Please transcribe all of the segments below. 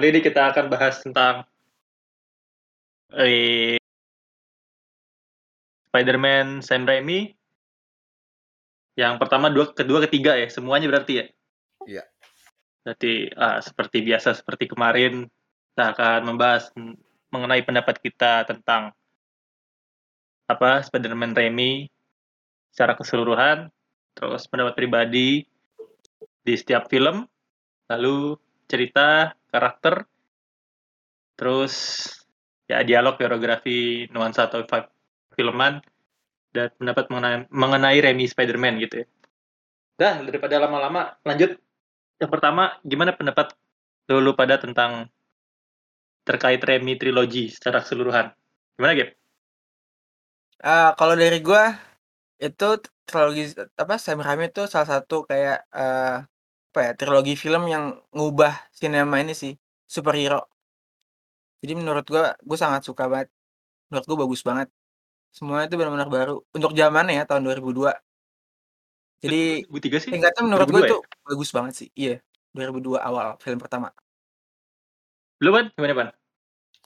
Kali ini kita akan bahas tentang eh, Spider-Man Sam Raimi. Yang pertama, dua, kedua, ketiga ya. Semuanya berarti ya? Iya. Berarti ah, seperti biasa, seperti kemarin, kita akan membahas mengenai pendapat kita tentang apa Spider-Man Raimi secara keseluruhan, terus pendapat pribadi di setiap film, lalu cerita, karakter, terus ya dialog, koreografi, nuansa atau filman, dan pendapat mengenai, mengenai Remy Spider-Man gitu ya. Dah, daripada lama-lama, lanjut. Yang pertama, gimana pendapat dulu pada tentang terkait Remy trilogi secara keseluruhan? Gimana, Gap? Uh, kalau dari gue, itu trilogi apa Sam Raimi itu salah satu kayak uh, apa ya, trilogi film yang ngubah sinema ini sih, superhero. Jadi menurut gua, gua sangat suka banget. Menurut gua bagus banget. Semuanya itu benar-benar baru. Untuk zamannya ya, tahun 2002. Jadi, 2003 sih? tingkatnya menurut gua 2002 itu bagus banget sih. Iya, 2002 awal film pertama. Lu, Ban? Gimana, Ban?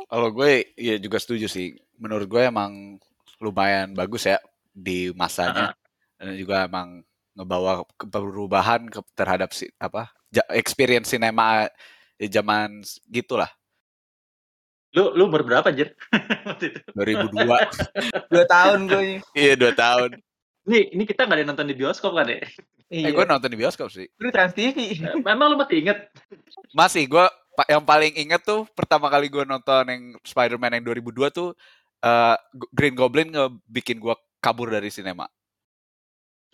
Kalau gue ya juga setuju sih. Menurut gue emang lumayan bagus ya di masanya. Dan juga emang ngebawa perubahan ke, terhadap si, apa experience sinema di zaman gitulah. Lu lu umur berapa, Jer? Waktu itu. 2002. dua tahun gue. iya, dua tahun. Ini ini kita nggak ada nonton di bioskop kan ya? Iya. Eh, gue nonton di bioskop sih. Lu Trans TV. Memang lu masih inget? Masih, gue yang paling inget tuh pertama kali gue nonton yang Spider-Man yang 2002 tuh uh, Green Goblin ngebikin gue kabur dari sinema.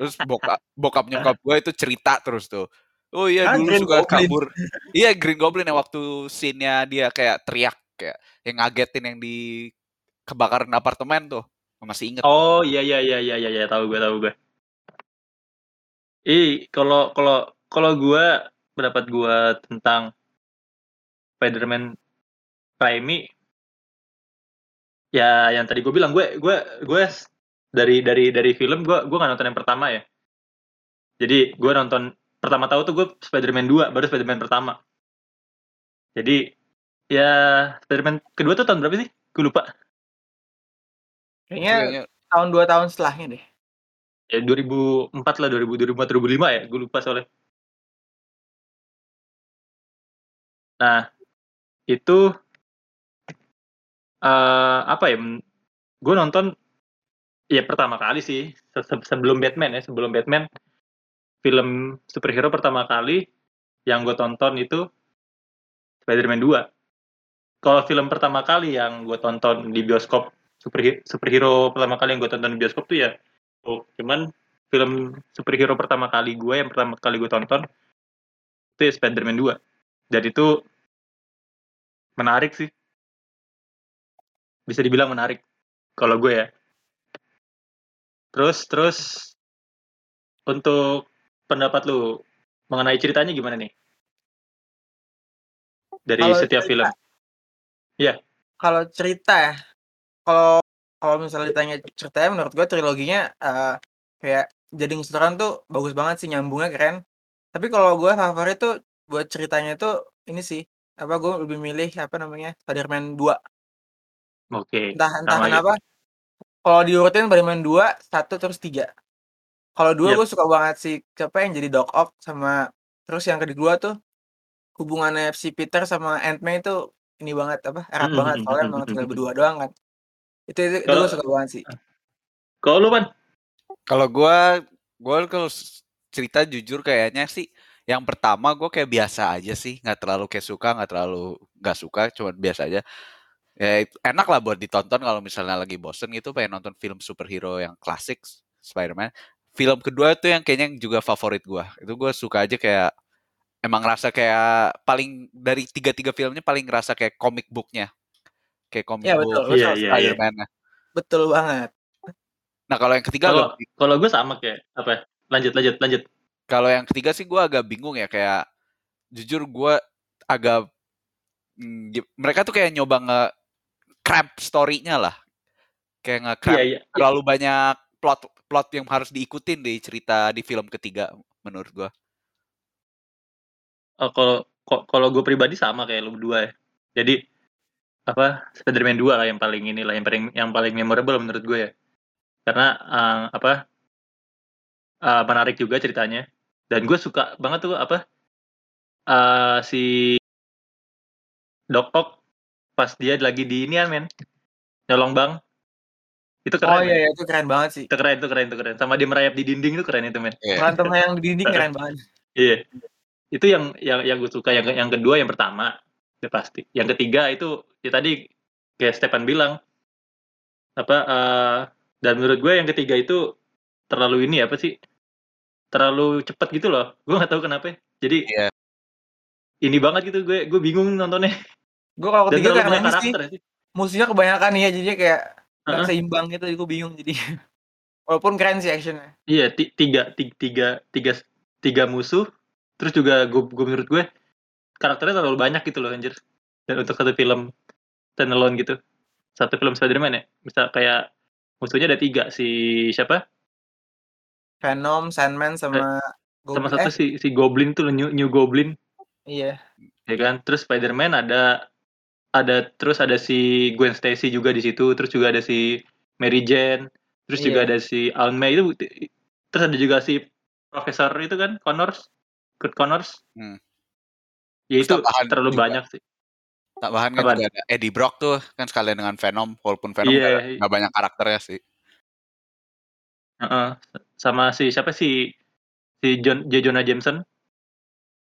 Terus bokap bokap nyokap gue itu cerita terus tuh. Oh iya ah, dulu Green suka Goblin. kabur. iya Green Goblin yang waktu scene-nya dia kayak teriak kayak yang ngagetin yang di kebakaran apartemen tuh. Masih inget. Oh iya iya iya iya iya, iya. tahu gue tahu gue. Ih, kalau kalau kalau gue pendapat gue tentang Spider-Man Raimi ya yang tadi gue bilang gue gue gue dari dari dari film gue gue nggak nonton yang pertama ya. Jadi gue nonton pertama tahu tuh gue Spider-Man 2 baru Spider-Man pertama. Jadi ya Spider-Man kedua tuh tahun berapa sih? Gue lupa. Kayaknya tahun dua tahun setelahnya deh. Ya 2004 lah 2000 2004 2005 ya gue lupa soalnya. Nah itu uh, apa ya gue nonton ya pertama kali sih. Sebelum Batman ya sebelum Batman film superhero pertama kali yang gue tonton itu Spider-Man 2 kalau film pertama kali yang gue tonton di bioskop superhero, superhero pertama kali yang gue tonton di bioskop tuh ya oh, cuman film superhero pertama kali gue yang pertama kali gue tonton itu ya Spider-Man 2 dan itu menarik sih. Bisa dibilang menarik kalau gue ya Terus terus untuk pendapat lu mengenai ceritanya gimana nih? Dari Kalau setiap cerita. film. Iya. Kalau cerita ya, kalau kalau misalnya ditanya ceritanya menurut gue triloginya uh, kayak jadi keseluruhan tuh bagus banget sih nyambungnya keren. Tapi kalau gue favorit tuh buat ceritanya tuh ini sih apa gue lebih milih apa namanya Spider-Man 2. Oke. Entah entah kenapa kalau diurutin Spider-Man 2, 1, terus 3. Kalau 2 yep. gue suka banget sih siapa yang jadi Doc Ock sama terus yang kedua tuh hubungannya si Peter sama Ant-Man itu ini banget apa erat banget soalnya emang tinggal berdua doang kan. Itu itu, kalo, gue suka banget sih. Kalau lu kan? Kalau gue gue kalau cerita jujur kayaknya sih yang pertama gue kayak biasa aja sih nggak terlalu kayak suka nggak terlalu nggak suka cuma biasa aja ya enak lah buat ditonton kalau misalnya lagi bosen gitu pengen nonton film superhero yang klasik Spider-Man. Film kedua itu yang kayaknya juga favorit gue. Itu gue suka aja kayak emang rasa kayak paling dari tiga tiga filmnya paling rasa kayak comic booknya kayak comic ya, book betul, iya, iya, Spider-Man. Iya. Betul banget. Nah kalau yang ketiga kalau kalau gue sama kayak apa? Lanjut lanjut lanjut. Kalau yang ketiga sih gue agak bingung ya kayak jujur gue agak mm, mereka tuh kayak nyoba nge cramp story-nya lah. Kayak nggak cramp. Yeah, yeah. Terlalu banyak plot plot yang harus diikutin di cerita di film ketiga menurut gua. Oh, kalau kalau gue pribadi sama kayak lu berdua ya. Jadi apa Spider-Man 2 lah yang paling inilah yang paling yang paling memorable menurut gue ya. Karena uh, apa uh, menarik juga ceritanya dan gue suka banget tuh apa uh, si Doc Ock pas dia lagi di ini men. Nyolong bang itu keren oh iya, iya itu keren banget sih. Itu keren itu keren itu keren. Sama dia merayap di dinding itu keren itu men. Yeah. berantem yang di dinding keren banget. Iya. Itu yang yang yang gue suka. Yang yang kedua yang pertama. Ya pasti. Yang ketiga itu ya tadi kayak Stefan bilang. Apa uh, dan menurut gue yang ketiga itu terlalu ini apa sih? Terlalu cepat gitu loh. Gue nggak tahu kenapa. Jadi yeah. ini banget gitu. Gue gue bingung nontonnya gue kalau ketiga karena ini sih, sih. musuhnya kebanyakan ya jadi kayak uh -huh. seimbang gitu gue bingung jadi. Walaupun keren sih actionnya. Iya tiga tiga tiga tiga tiga musuh terus juga gue, gue menurut gue karakternya terlalu banyak gitu loh anjir. Dan untuk satu film standalone gitu. Satu film Spider-Man ya misal kayak musuhnya ada tiga si siapa? Venom, Sandman sama eh, Goblin. sama satu eh. si si Goblin tuh New, New Goblin. Iya. Ya kan terus Spider-Man ada ada terus ada si Gwen Stacy juga di situ terus juga ada si Mary Jane terus yeah. juga iya. ada si Aunt May itu terus ada juga si Profesor itu kan Connors Kurt Connors hmm. ya itu terlalu juga. banyak sih tambahan kan juga ada Eddie Brock tuh kan sekalian dengan Venom walaupun Venom yeah, gak, yeah. gak banyak karakternya sih uh -uh. sama si siapa sih si John J. Jonah Jameson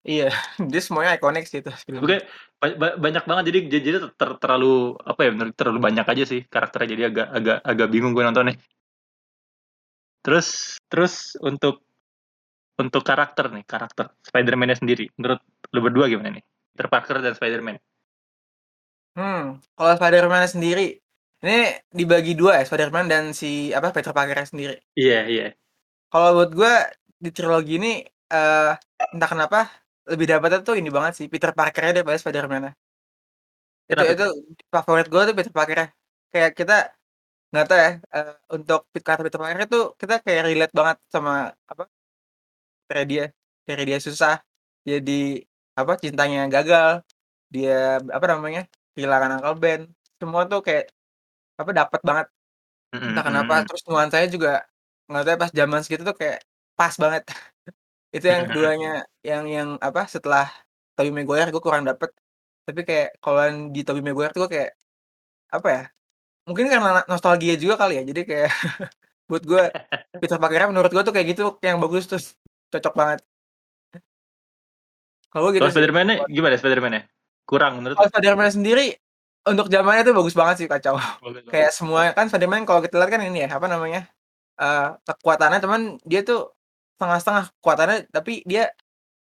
Iya, dia semuanya ikonik sih itu. Oke, ba banyak banget jadi jadi ter terlalu apa ya terlalu banyak aja sih karakternya jadi agak agak agak bingung gue nontonnya. Terus terus untuk untuk karakter nih, karakter Spider-Man-nya sendiri. Menurut lu berdua gimana nih? Peter Parker dan Spider-Man. Hmm, kalau Spider-Man sendiri ini dibagi dua ya, Spider-Man dan si apa Peter Parker sendiri. Iya, yeah, iya. Yeah. Kalau buat gue di trilogi ini uh, entah kenapa lebih dapetnya tuh ini banget sih, Peter Parker-nya daripada Spider-Man-nya. Itu itu favorit gue tuh Peter Parker-nya. Kayak kita nggak tahu ya, uh, untuk karakter Peter Parker itu kita kayak relate banget sama apa, kayak dia. Kayak dia susah, jadi apa, cintanya gagal, dia apa namanya, kehilangan Uncle Ben, semua tuh kayak apa, dapet banget. Entah kenapa, terus nuansanya juga nggak tahu ya pas zaman segitu tuh kayak pas banget. Itu yang keduanya, yang yang apa, setelah Tobey Maguire gue kurang dapet. Tapi kayak kalau yang di Tobey Maguire tuh gue kayak, apa ya, mungkin karena nostalgia juga kali ya, jadi kayak buat gue Peter Parker menurut gue tuh kayak gitu yang bagus terus cocok banget. Kalau gitu Spider-Man-nya gimana Spider-Man-nya? Kurang menurut Kalau Spider-Man sendiri untuk zamannya tuh bagus banget sih kacau. Bagus, kayak semua kan Spider-Man kalau kita lihat kan ini ya, apa namanya? Uh, kekuatannya teman dia tuh setengah-setengah kekuatannya tapi dia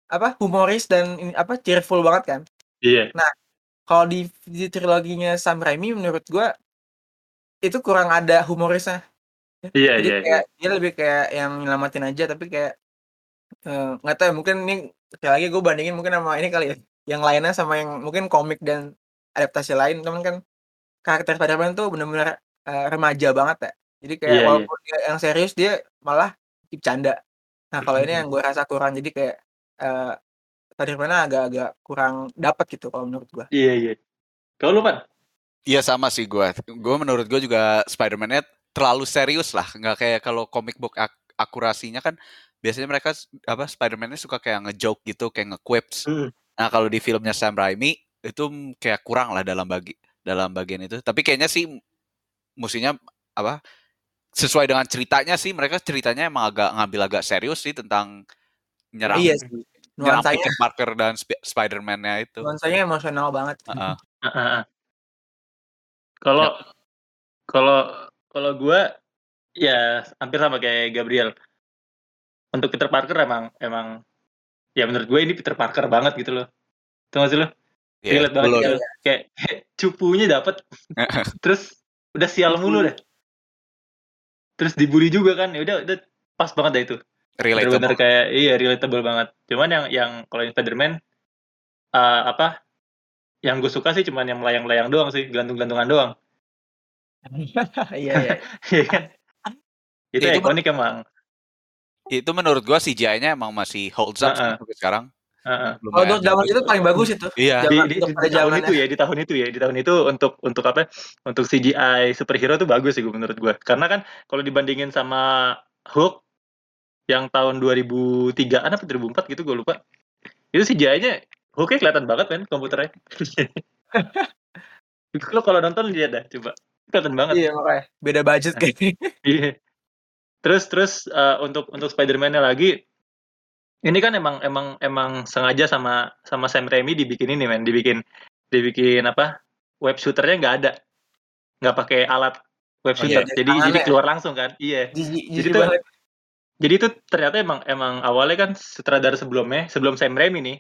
apa humoris dan ini apa cheerful banget kan iya yeah. nah kalau di, di triloginya Sam Raimi menurut gua itu kurang ada humorisnya iya yeah, iya yeah, kayak yeah. dia lebih kayak yang nyelamatin aja tapi kayak eh, nggak uh, tahu mungkin ini sekali lagi gue bandingin mungkin sama ini kali ya yang lainnya sama yang mungkin komik dan adaptasi lain teman kan karakter Spider-Man tuh benar-benar uh, remaja banget ya jadi kayak yeah, iya. walaupun yeah. dia yang serius dia malah bercanda Nah, kalau ini yang gue rasa kurang jadi kayak uh, Spider-Man agak-agak kurang dapat gitu kalau menurut gue. Iya, iya. Kalau lu, Pan? Iya sama sih gue. Gue menurut gue juga Spider-Man-nya terlalu serius lah. Nggak kayak kalau comic book ak akurasinya kan biasanya mereka apa Spider-Man-nya suka kayak ngejoke gitu, kayak nge-quips. Mm. Nah, kalau di filmnya Sam Raimi itu kayak kurang lah dalam bagi dalam bagian itu. Tapi kayaknya sih musuhnya apa sesuai dengan ceritanya sih mereka ceritanya emang agak ngambil agak serius sih tentang nyerang iya sih. nyerang Peter Parker dan Sp Spider-Man-nya itu. Nuansanya emosional banget. Uh -uh. Kalau kalau kalau gue ya hampir sama kayak Gabriel. Untuk Peter Parker emang emang ya menurut gue ini Peter Parker banget gitu loh. Tahu gak sih lo? Yeah, Relate banget gitu. Kayak, kayak cupunya dapet. terus udah sial mulu deh terus dibully juga kan. Ya udah udah pas banget dah itu. Relatable. Bener kayak iya relatable banget. Cuman yang yang kalau Spiderman uh, apa yang gue suka sih cuman yang melayang-layang doang sih gantung-gantungan doang. Iya iya, iya kan? itu, itu ikonik emang. Itu menurut gua CGI-nya emang masih holds up uh -uh. sampai sekarang Kalau lumayan untuk zaman itu paling bagus itu. Iya. Di, Zaman di, di pada tahun itu ya, di tahun itu ya, di tahun itu untuk untuk apa? Untuk CGI superhero tuh bagus sih gua- menurut gua. Karena kan kalau dibandingin sama Hulk yang tahun 2003 apa 2004 gitu gua lupa. Itu CGI-nya Hulk-nya kelihatan banget kan komputernya. Lo kalau nonton lihat dah coba. Kelihatan banget. Iya makanya beda budget kayaknya. Iya. Terus terus eh, untuk untuk Spider-Man-nya lagi ini kan emang emang emang sengaja sama sama Sam Raimi dibikin ini men, dibikin dibikin apa? Web shooternya nggak ada. Nggak pakai alat web Oh, shooter. iya, jadi jadi ya? keluar langsung kan. Iya. Jadi banget. jadi itu ternyata emang emang awalnya kan sutradara sebelumnya, sebelum Sam Raimi nih.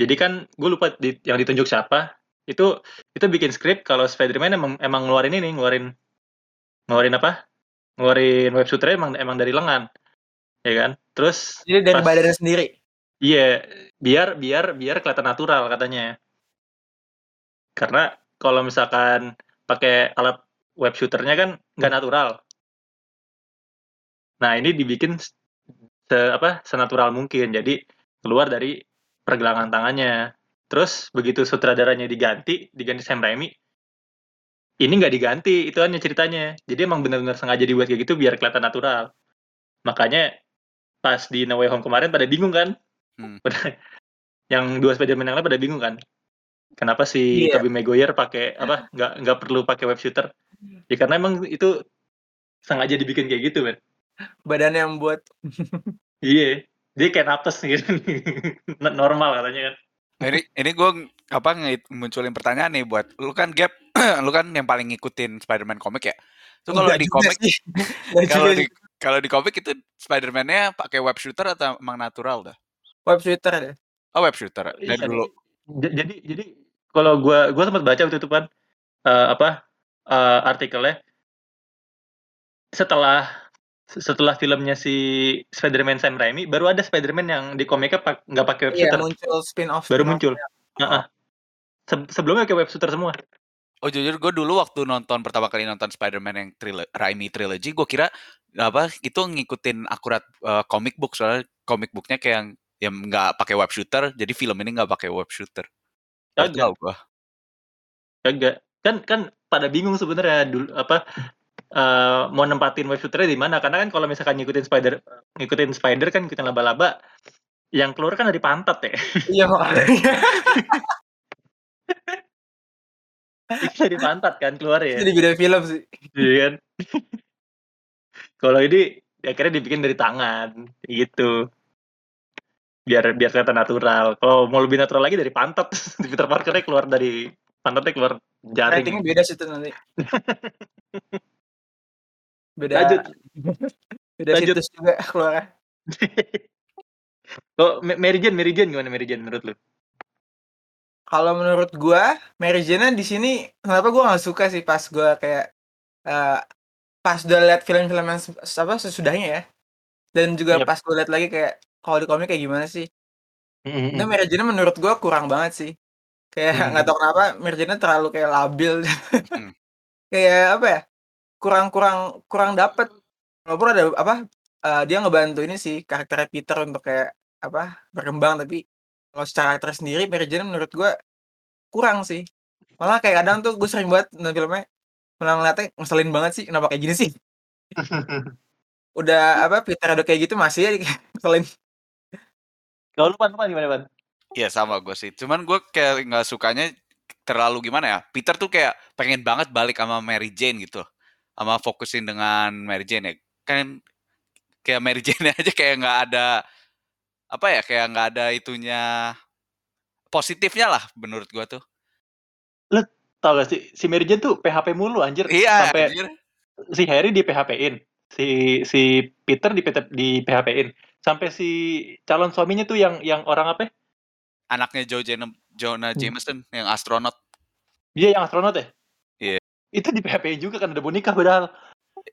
Jadi kan gue lupa di- yang ditunjuk siapa. Itu itu bikin skrip kalau Spider-Man emang emang ngeluarin ini, ngeluarin ngeluarin apa? Ngeluarin web shooter emang emang dari lengan. Ya kan? Terus Jadi dari pas- badannya sendiri. Iya, biar biar biar kelihatan natural katanya. Karena kalau misalkan pakai alat web shooternya kan nggak natural. Nah ini dibikin se apa senatural mungkin. Jadi keluar dari pergelangan tangannya. Terus begitu sutradaranya diganti, diganti Sam Raimi, ini nggak diganti, itu hanya ceritanya. Jadi emang benar-benar sengaja dibuat kayak gitu biar kelihatan natural. Makanya pas di No Way Home kemarin pada bingung kan? Hmm. Pada- yang dua Spider-Man yang lain pada bingung kan? Kenapa si Iya. Tobey Maguire pakai apa? Nggak nggak perlu pakai web shooter? Ya karena emang itu sengaja dibikin kayak gitu, men. Badannya yang buat Iya, dia kayak napes gitu. Normal katanya kan. Ini ini gue apa munculin pertanyaan nih buat lu kan Gap, lu kan yang paling ngikutin Spider-Man komik ya. Itu kalau di komik kalau di. Kalau di komik itu Spider-Man-nya pakai web shooter atau emang natural dah? web shooter deh. Oh web shooter dari Iya, dulu. Jadi jadi kalau gua gua sempat baca waktu itu kan eh, apa eh, artikelnya setelah setelah filmnya si Spider-Man Sam Raimi baru ada Spider-Man yang di komiknya pak- nggak pakai web Iya shooter muncul spin-off. baru spin-off. muncul. Heeh. Se- sebelumnya pakai web shooter semua. Oh jujur gue dulu waktu nonton pertama kali nonton Spider-Man yang trilo Raimi trilogy gue kira apa itu ngikutin akurat uh, comic book soalnya comic booknya kayak yang yang nggak pakai web shooter jadi film ini nggak pakai web shooter. Kagak. gua. Kagak. Kan kan pada bingung sebenarnya dulu apa eh, mau nempatin web shooternya di mana karena kan kalau misalkan ngikutin spider ngikutin spider kan ngikutin laba-laba yang keluar kan dari pantat ya Iya dari pantat kan keluar ya Jadi beda film sih. Iya kan kalau ini akhirnya dibikin dari tangan gitu biar biar kelihatan natural kalau mau lebih natural lagi dari pantat Peter Parkernya keluar dari pantatnya keluar jaring Ratingnya beda sih tuh nanti. Beda. lanjut Beda lanjut. situs juga keluar. Kok Ma- Mary Jane, Mary Jane gimana Mary Jane menurut lu? Kalau menurut gua, Mary Jane di sini kenapa gua nggak suka sih pas gua kayak eh, pas udah lihat film-film yang apa sesudahnya ya. Dan juga Yep. pas gua lihat lagi kayak kalau di komik kayak gimana sih? Hmm. Itu Mary Jane menurut gua kurang banget sih. Kayak Hmm. nggak tahu kenapa Mary Jane terlalu kayak labil. Hmm. kayak apa ya? Kurang-kurang kurang dapet. Walaupun ada apa? eh, dia ngebantu ini sih karakter Peter untuk kayak apa berkembang tapi kalau secara karakter sendiri Mary Jane menurut gua kurang sih. Malah kayak kadang tuh gue sering banget nonton filmnya malah ngeliatnya ngeselin banget sih kenapa kayak gini sih udah apa Peter udah kayak gitu masih ya ngeselin Kalau lu pan, gimana pan? Iya sama gue sih. Cuman gue kayak nggak sukanya terlalu gimana ya. Peter tuh kayak pengen banget balik sama Mary Jane gitu. Sama fokusin dengan Mary Jane ya. Kan kayak Mary Jane aja kayak nggak ada apa ya kayak nggak ada itunya positifnya lah menurut gua tuh. Tau gak sih si Mary Jane tuh PHP mulu anjir. Iya, Sampai anjir. si Harry di PHP-in, si si Peter di di PHP-in, sampai si calon suaminya tuh yang yang orang apa? ya? anaknya Joe Jan- Jonah Hmm. Jameson yang astronot. Dia yang astronot ya? Iya. Itu di PHP-in juga kan mau nikah padahal.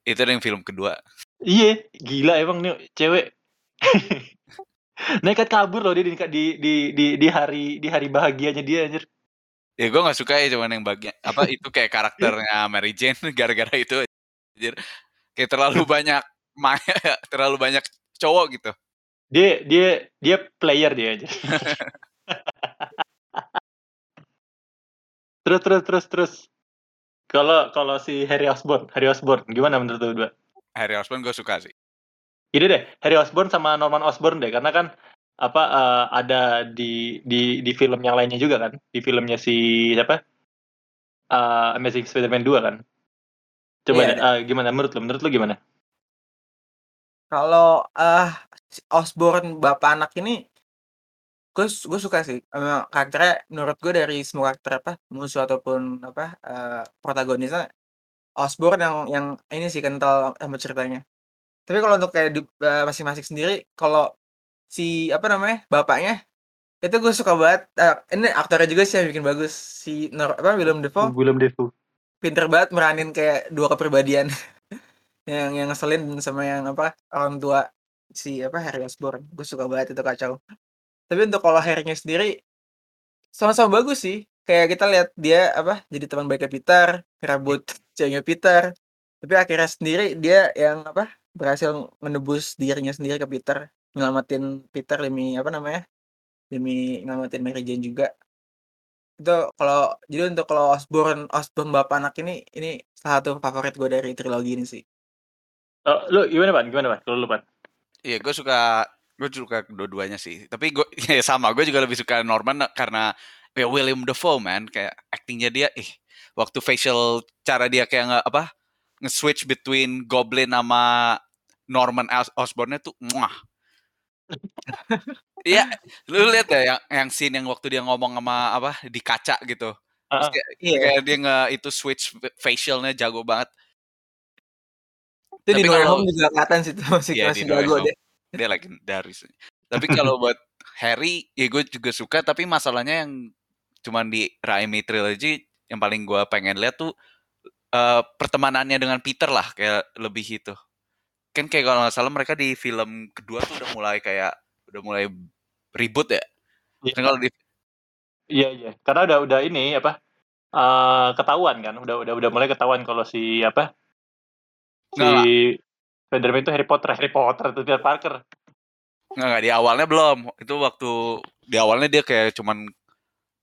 Itu yang film kedua. Iya, gila emang nih cewek. Nekat kabur loh dia di, di di di di hari di hari bahagianya dia anjir. Ya gue nggak suka ya cuman yang bagian apa itu kayak karakternya Mary Jane gara-gara itu anjir. Kayak terlalu banyak terlalu banyak cowok gitu. Dia dia dia player dia aja. terus terus terus terus. Kalau kalau si Harry Osborn, Harry Osborn gimana menurut lu dua? Harry Osborn gue suka sih. Ini deh, Harry Osborn sama Norman Osborn deh, karena kan apa uh, ada di di di film yang lainnya juga kan, di filmnya si siapa? Uh, Amazing Spider-Man 2 kan. Coba Iya, deh, uh, gimana menurut lu? Menurut lu gimana? Kalau uh, si Osborn bapak anak ini gue gue suka sih Emang karakternya menurut gue dari semua karakter apa musuh ataupun apa uh, protagonisnya Osborn yang yang ini sih kental sama ceritanya tapi kalau untuk kayak uh, masing-masing sendiri kalau si apa namanya bapaknya itu gue suka banget. Uh, ini aktornya juga sih yang bikin bagus si Nor apa Willem Dafoe. Willem Dafoe. pinter banget meranin kayak dua kepribadian. Yang yang ngeselin sama yang apa orang tua si apa Harry Osborn. Gue suka banget itu kacau. Tapi untuk kalau Harry-nya sendiri sama-sama bagus sih. Kayak kita lihat dia apa jadi teman baiknya Peter rambut ceweknya Peter. Tapi akhirnya sendiri dia yang apa berhasil menebus dirinya sendiri ke Peter nyelamatin Peter demi apa namanya demi nyelamatin Mary Jane juga itu kalau jadi untuk kalau Osborn Osborn bapak anak ini ini salah satu favorit gue dari trilogi ini sih Oh, lu gimana pan? Gimana pan? Kalau lu pan? Iya, gue suka gue suka kedua-duanya sih. Tapi gue ya sama, gue juga lebih suka Norman karena ya William Dafoe man, kayak actingnya dia, ih waktu facial cara dia kayak nge, apa nge-switch between Goblin sama Norman Os- Osborn tuh, muah. Iya, lu lihat ya yang yang scene yang waktu dia ngomong sama apa di kaca gitu. Terus kayak, iya kayak dia nge itu switch facialnya jago banget. itu di Tapi No Way kalau- Home juga kelihatan sih masih Iya, masih di jago deh dia legendaris. Tapi kalau buat Harry, ya gue juga suka. Tapi masalahnya yang cuman di Raimi Trilogy yang paling gue pengen lihat tuh eh, pertemanannya dengan Peter lah, kayak lebih itu. Kan kayak kalau nggak salah mereka di film kedua tuh udah mulai kayak udah mulai ribut ya. Iya. Kan kalau di Iya iya, karena udah udah ini apa eh ketahuan kan, udah udah udah mulai ketahuan kalau si apa si Nggak, Spiderman itu Harry Potter, Harry Potter itu Peter Parker. nggak, nggak, di awalnya belum. Itu waktu di awalnya dia kayak cuman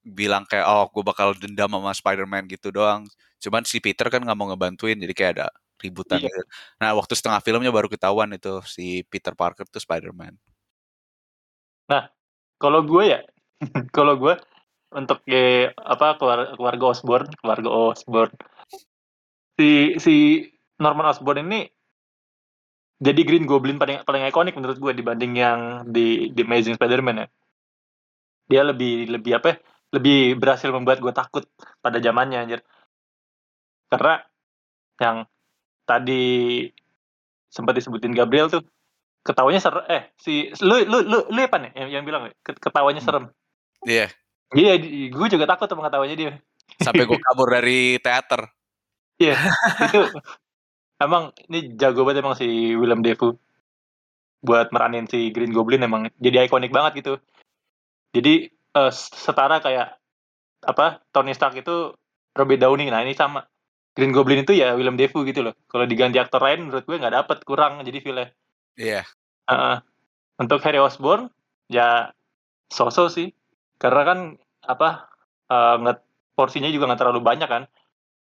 bilang kayak oh gue bakal dendam sama Spider-Man gitu doang. Cuman si Peter kan nggak mau ngebantuin jadi kayak ada ributan Iya. gitu. Nah waktu setengah filmnya baru ketahuan itu si Peter Parker tuh Spider-Man. Kalau gue ya, kalau gue untuk ya, apa keluarga, keluarga Osborn, keluarga Osborn, si si Norman Osborn ini jadi Green Goblin paling paling ikonik menurut gue dibanding yang di di Amazing Spider-Man ya. Dia lebih lebih apa? ya, Lebih berhasil membuat gue takut pada zamannya anjir. Karena yang tadi sempat disebutin Gabriel tuh ketawanya ser eh si lu lu lu lu apa nih yang, yang bilang Ket- ketawanya Hmm. serem. Iya, Iya, gue juga takut sama ketawanya dia. sampai gue kabur dari teater. Iya, itu emang ini jago banget emang si Willem Dafoe buat meranin si Green Goblin emang jadi ikonik banget gitu. Jadi eh, setara kayak apa Tony Stark itu Robert Downey. Nah ini sama Green Goblin itu ya Willem Dafoe gitu loh. Kalau diganti aktor lain menurut gue nggak dapet kurang jadi filmnya. Iya, Heeh. untuk Harry Osborn ya sosok sih karena kan apa eh, nggak porsinya juga nggak terlalu banyak kan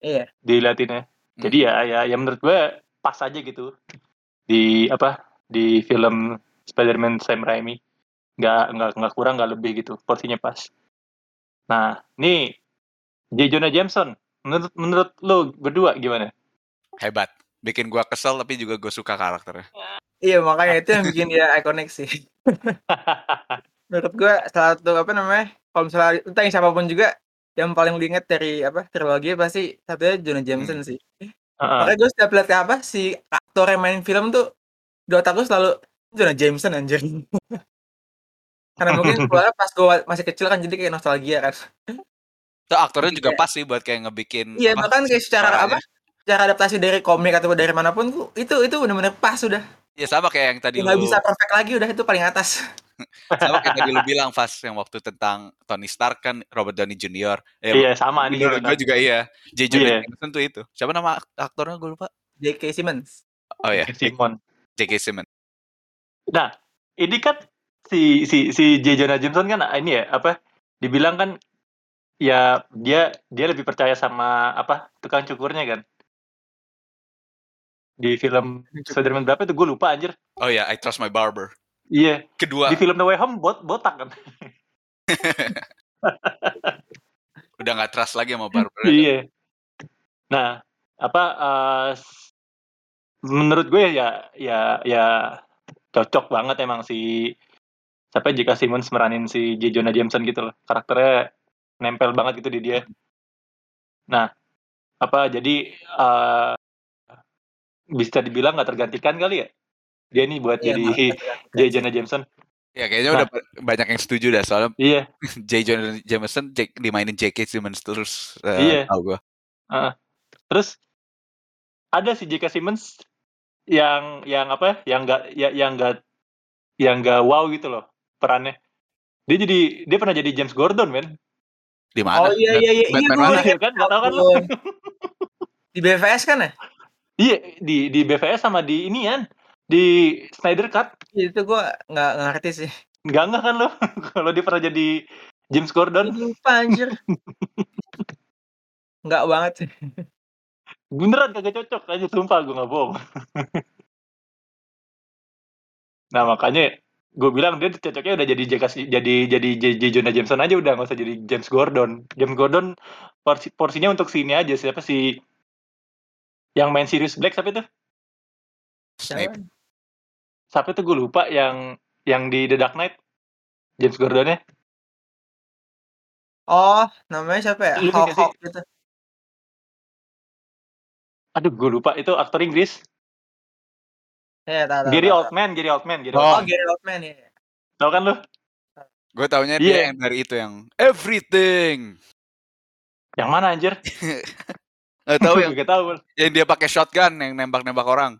iya diliatinnya. Hmm. Jadi ya ya ya menurut gue pas aja gitu di apa di film Spider-Man Sam Raimi nggak nggak nggak kurang nggak lebih gitu porsinya pas. Nah ini J. Jonah Jameson menurut menurut lo berdua gimana? hebat. Bikin gue kesel tapi juga gue suka karakternya. iya makanya itu yang bikin dia ikonik sih menurut gua salah satu apa namanya kalau misalnya tanya siapa pun juga yang paling diinget dari apa trilogi pasti satunya Jonah Jameson sih Heeh. makanya gue setiap lihat kayak apa si aktor yang main film tuh di otak gue selalu Jonah Jameson anjir karena mungkin keluarnya pas gue masih kecil kan jadi kayak nostalgia kan Tuh aktornya juga Iya. pas sih buat kayak ngebikin iya apa, bahkan kayak secara apa cara adaptasi dari komik atau dari mana pun itu itu benar-benar pas sudah Ya sama kayak yang tadi nggak lu bisa perfect lagi udah itu paling atas sama kayak tadi lu bilang Fas yang waktu tentang Tony Stark kan Robert Downey Jr. Eh, Iya sama nih menurut gue juga iya. J. Jonah Iya. Jameson tuh itu. Siapa nama ak- aktornya gue lupa. J.K. Simmons Oh ya, Simon. J.K. Simmons. Nah ini kan si si si J Jonah Jameson kan ini ya apa dibilang kan ya dia dia lebih percaya sama apa tukang cukurnya kan di film Spider-Man berapa itu gue lupa anjir Oh ya, I trust my barber. iya Kedua, di film No Way Home bot botak kan udah nggak trust lagi sama barber. iya nah apa eh, s- menurut gue ya ya ya cocok banget emang si siapa J.K. Simmons meranin si J. Jonah Jameson gitu loh karakternya nempel banget gitu di dia nah apa jadi eh, bisa dibilang nggak tergantikan kali ya dia nih buat Iya, jadi Marvel. J. Jonah Jameson Ya kayaknya Nah. udah ba- banyak yang setuju dah soalnya iya J. Jonah Jameson J- dimainin J.K. Simmons terus eh, Iya. tahu gua. terus ada si J.K. Simmons yang yang apa yang nggak ya, yang nggak yang nggak wow gitu loh perannya dia jadi dia pernah jadi James Gordon men Di mana? Oh iya iya iya iya Batman mana? ingat. kan tahu kan lu. Di BVS kan ya? iya di di BVS sama di ini kan di Snyder Cut Itu gua nggak ngerti sih. nggak nggak kan lo kalau dia pernah jadi James Gordon Lupa anjir. Nggak banget sih. beneran kagak cocok aja sumpah gue nggak bohong nah makanya gue bilang dia cocoknya udah jadi JK jadi jadi J, J. Jonah Jameson aja udah nggak usah jadi James Gordon James Gordon porsi, porsinya untuk sini aja siapa sih yang main Sirius Black siapa itu Snape. siapa itu gue lupa yang yang di The Dark Knight James Gordonnya Oh, namanya siapa ya? Hawk? Hawk gitu. aduh gue lupa itu aktor Inggris Iya, tahu tahu. Gary tahu. Oldman Gary Oldman Gary Oh. Oh, Oldman Gary Oldman ya. tau kan lu Gue taunya Iya. dia yang dari itu yang everything. yang mana anjir Gak tahu yang gue gak tahu yang dia pakai shotgun yang nembak-nembak orang.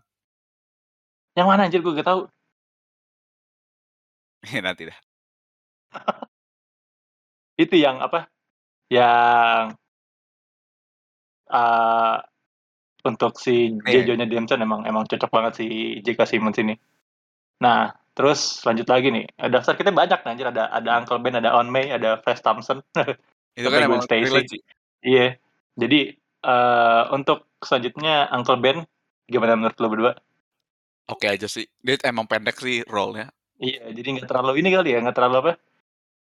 yang mana anjir gue gak tahu Nanti dah. itu yang apa yang eh untuk si Iya. J. Jonah Jameson emang emang cocok banget si J.K. Simmons ini. Nah, terus lanjut lagi nih. Ada daftar kita banyak nih, anjir. Ada ada Uncle Ben, ada On May, ada Flash Thompson. Itu kan emang Stacy. Iya. Jadi eh untuk selanjutnya Uncle Ben gimana menurut lo berdua? Oke aja sih. Dia emang pendek sih role-nya. Iya, jadi nggak terlalu ini kali ya, nggak terlalu apa?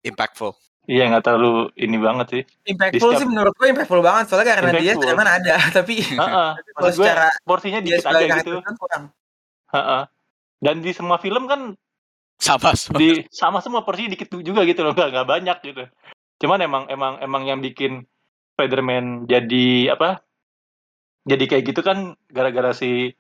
Impactful. Iya, nggak terlalu ini banget sih. Impactful Di sih setiap- menurut gue impactful banget soalnya karena dia Impactful. Spiderman ada tapi Heeh. kalau secara porsinya dia dikit aja sebagai gitu. kan kurang. Heeh. Dan di semua film kan Sama sama. di sama semua porsinya dikit juga gitu loh nggak nggak banyak gitu cuman emang emang emang yang bikin Spider-Man jadi apa jadi kayak gitu kan gara-gara si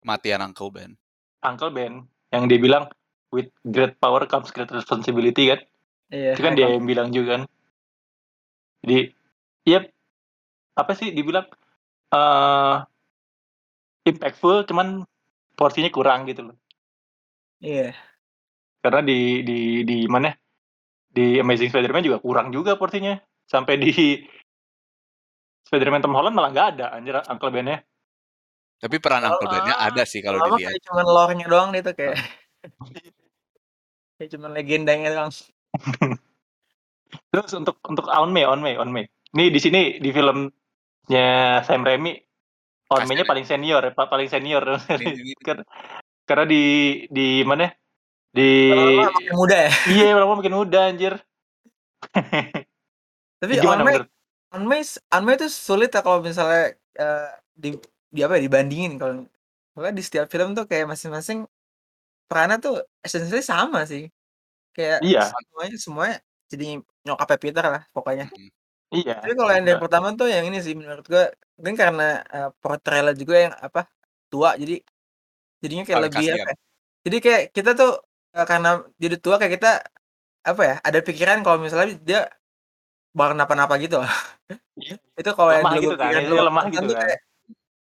Matian Uncle Ben. Uncle Ben yang dia bilang with great power comes great responsibility kan Iya. itu kan dia yang bilang juga kan jadi iya apa sih dibilang eh impactful cuman porsinya kurang gitu loh Iya. karena di di di mana di Amazing Spider-Man juga kurang juga porsinya sampai di Spider-Man Tom Holland malah nggak ada anjir Uncle Ben-nya Tapi peran Kalau- Uncle Ben-nya ada sih kalau dilihat. kayak cuman lore-nya doang tuh kayak kayak cuman legendanya doang. terus untuk untuk On May On May On May nih di sini di filmnya Sam Raimi On May-nya deh. paling senior ya, pa- paling senior. Ini- Kan- karena di di mana? Di makin muda ya. iya lama makin muda anjir. Tapi On May, menurut? On May, On May itu sulit ya kalau misalnya eh, di di apa ya dibandingin. Kalau soalnya di setiap film tuh kayak masing-masing perannya tuh essentially sama sih. Kayak Iya. semuanya semuanya jadi nyokapnya Peter lah pokoknya. iya Tapi kalau yang dari pertama tuh yang ini sih menurut gua mungkin karena uh, portrayalnya juga yang apa tua jadi jadinya kayak Paling lebih kasihan. apa ya, jadi kayak kita tuh uh, karena jadi tua kayak kita apa ya ada pikiran kalau misalnya dia bakal kenapa-napa gitu loh. Iya. itu kalau yang dulu gitu kan, itu lemah gitu kan. kayak,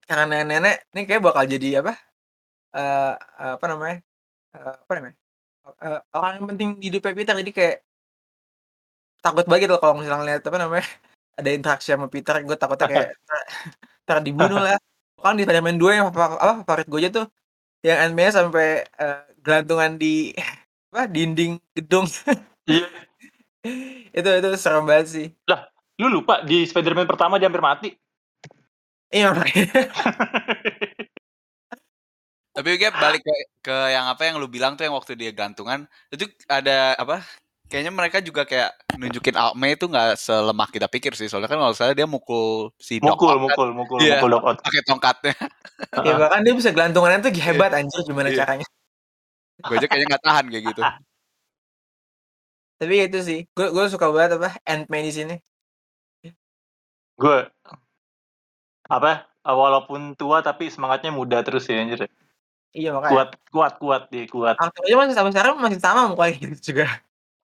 karena nenek-nenek ini kayak bakal jadi apa eh apa namanya Eh, apa namanya Eh, orang yang penting di hidupnya Peter jadi kayak takut banget tuh kalau misalnya lihat apa namanya ada interaksi sama Peter gue takutnya kayak ntar- dibunuh lah kan di Spider-Man 2 yang apa, apa favorit gue aja tuh yang anime sampai eh, gelantungan di apa dinding gedung Iya. itu itu serem banget sih Lu lupa di Spider-Man pertama dia hampir mati. iya makanya Tapi gue balik ke, ke yang apa yang lu bilang tuh yang waktu dia gantungan itu ada apa? Kayaknya mereka juga kayak nunjukin Alme itu nggak selemah kita pikir sih. Soalnya kan kalau saya dia mukul si Doc mukul, Ock kan mukul, mukul, Iya. mukul Doc Ock. pakai tongkatnya. ya bahkan dia bisa gelantungannya tuh hebat anjir gimana Iya. caranya Gue aja kayaknya nggak tahan kayak gitu. tapi itu sih gue gue suka banget apa Ant-Man di sini Gue apa? Walaupun tua tapi semangatnya muda terus ya anjir. Iya makanya Kuat, kuat, kuat dia kuat. aktornya masih sampai sekarang masih sama mukanya gitu juga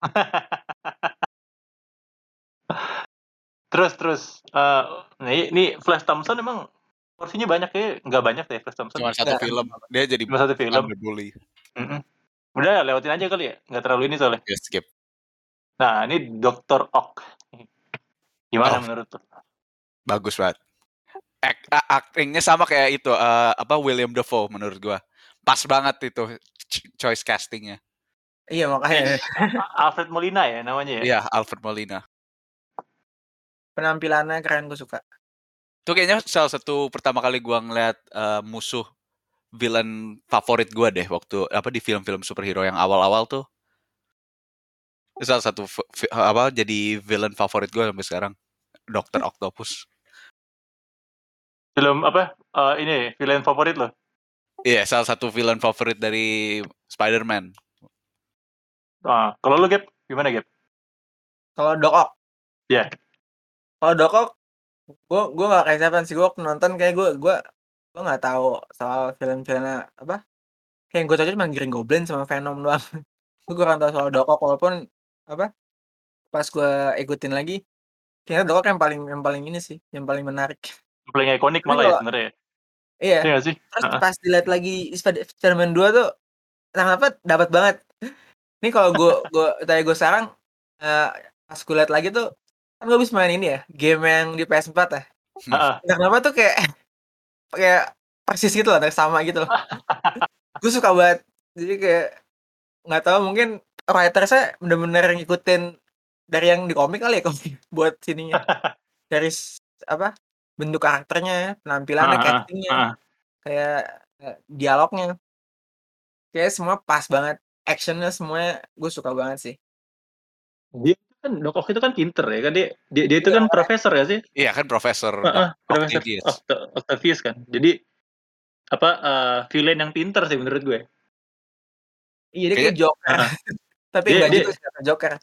Terus terus eh nih, nih Flash Thompson emang porsinya banyak ya nggak banyak deh Flash Thompson Cuma satu Nggak. film. Dia jadi cuma satu film bully. Mm-mm. udah lewatin aja kali ya nggak terlalu ini soalnya Ya skip. nah ini Dr. Ock gimana Oh. menurut lo Bagus banget. Ak- a- actingnya sama kayak itu eh, apa William Dafoe menurut gua. Pas banget itu ch- choice castingnya. iya makanya Alfred Molina ya namanya ya Iya, Alfred Molina. penampilannya keren gue suka Itu kayaknya salah satu pertama kali gua ngeliat eh, musuh villain favorit gua deh waktu apa di film-film superhero yang awal-awal tuh. Itu salah satu apa jadi villain favorit gua sampai sekarang. Dr. Octopus. film apa Eh, ini villain favorit lo Iya, salah satu villain favorit dari Spider-Man. ah kalau lo Gap gimana Gap? Kalau Doc Ock? Iya. kalau Doc Ock gue gue gak kayak siapa sih. Gue waktu nonton kayak gue gue gue nggak tahu soal film-filmnya apa? Kayak gue tahu cuma Green Goblin sama Venom doang. Gue kurang tahu soal Doc Ock walaupun apa pas gue ikutin lagi kayaknya Doc Ock yang paling yang paling ini sih yang paling menarik. Paling ikonik malah ya sebenarnya ya iya. Iya sih? Terus Ah, pas dilihat lagi Spider- Spider-Man 2 tuh kenapa dapat banget. Ini kalau gue gue tanya gue sekarang eh, pas gue lihat lagi tuh kan gue bisa main ini ya game yang di PS4 ya. Entah kenapa tuh kayak kayak persis gitu loh kayak sama gitu loh. Gue suka banget. Jadi kayak nggak tahu mungkin writer saya bener-bener ngikutin dari yang di komik kali ya komik buat sininya. Dari apa bentuk karakternya penampilannya Ah, ah, castingnya ah. kayak eh, dialognya. Kayak semua pas banget actionnya semuanya gue suka banget sih. Dia itu kan Doc Ock itu kan pinter ya kan dia dia, dia itu Iya, kan profesor ya sih? Iya kan Profesor Ah, ah, Profesor Octavius. Octa- Octavius kan. Jadi apa eh, villain yang pinter sih menurut gue. Iya dia kayak Joker. Ah. tapi Dia- enggak dia- juga sih kata Joker.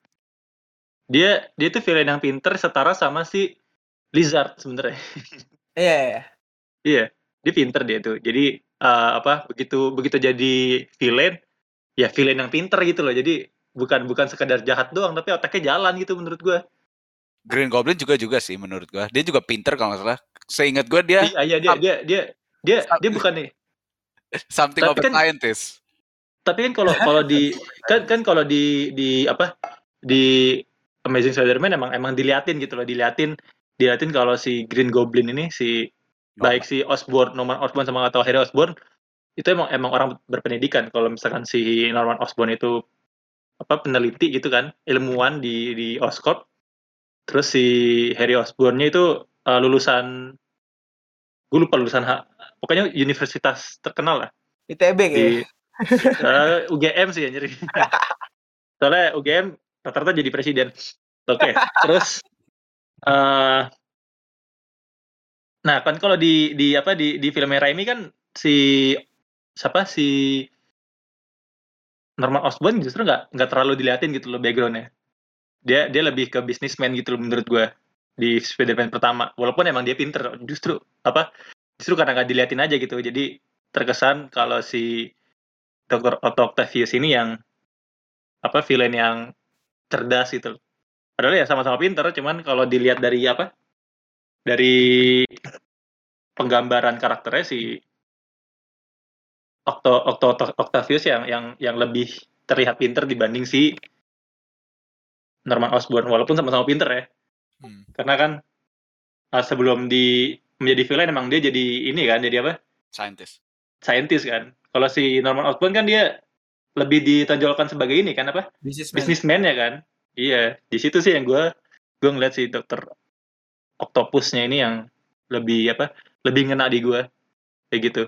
Dia dia itu villain yang pinter setara sama si Lizard sebenarnya iya iya, iya. Iya, dia pinter dia tuh. Jadi eh, apa begitu begitu jadi villain, ya villain yang pinter gitu loh. Jadi bukan bukan sekadar jahat doang, tapi otaknya jalan gitu menurut gua. Green Goblin juga juga sih menurut gua. Dia juga pinter kalau nggak salah. Seingat gua dia Iya, iya, dia dia dia dia dia bukan nih. something Tapi of a kan- scientist. Tapi kan kalau kalau di kan kan kalau di di apa di Amazing Spider-Man emang emang diliatin gitu loh, diliatin diliatin kalau si Green Goblin ini si baik si Osborn, Norman Osborn sama atau Harry Osborn itu emang emang orang berpendidikan. Kalau misalkan si Norman Osborn itu apa peneliti gitu kan, ilmuwan di di Oscorp. Terus si Harry Osborn-nya itu eh, lulusan gue lupa lulusan ha- pokoknya universitas terkenal lah ITB kayaknya di eh, UGM sih anjir. Soalnya UGM rata-rata jadi presiden. Oke, terus eh nah kan kalau di di apa di di filmnya Raimi kan si siapa si Norman Osborn justru nggak nggak terlalu diliatin gitu loh backgroundnya. Dia dia lebih ke bisnismen gitu loh menurut gua di Spider-Man pertama. Walaupun emang dia pinter, justru apa justru karena nggak diliatin aja gitu. Jadi terkesan kalau si Dr. Otto Octavius ini yang apa villain yang cerdas gitu. loh. Padahal ya sama-sama pinter, cuman kalau dilihat dari apa? Dari penggambaran karakternya si Octo, Octo, Octo- Octavius yang yang yang lebih terlihat pinter dibanding si Norman Osborn walaupun sama-sama pinter ya. Hmm. Karena kan uh, sebelum di menjadi villain emang dia jadi ini kan, jadi apa? Scientist. Scientist kan. Kalau si Norman Osborn kan dia lebih ditonjolkan sebagai ini kan apa? Businessman. Businessman ya kan? Iya, di situ sih yang gue gue ngeliat si dokter Octopusnya ini yang lebih apa? Lebih ngena di gue kayak gitu.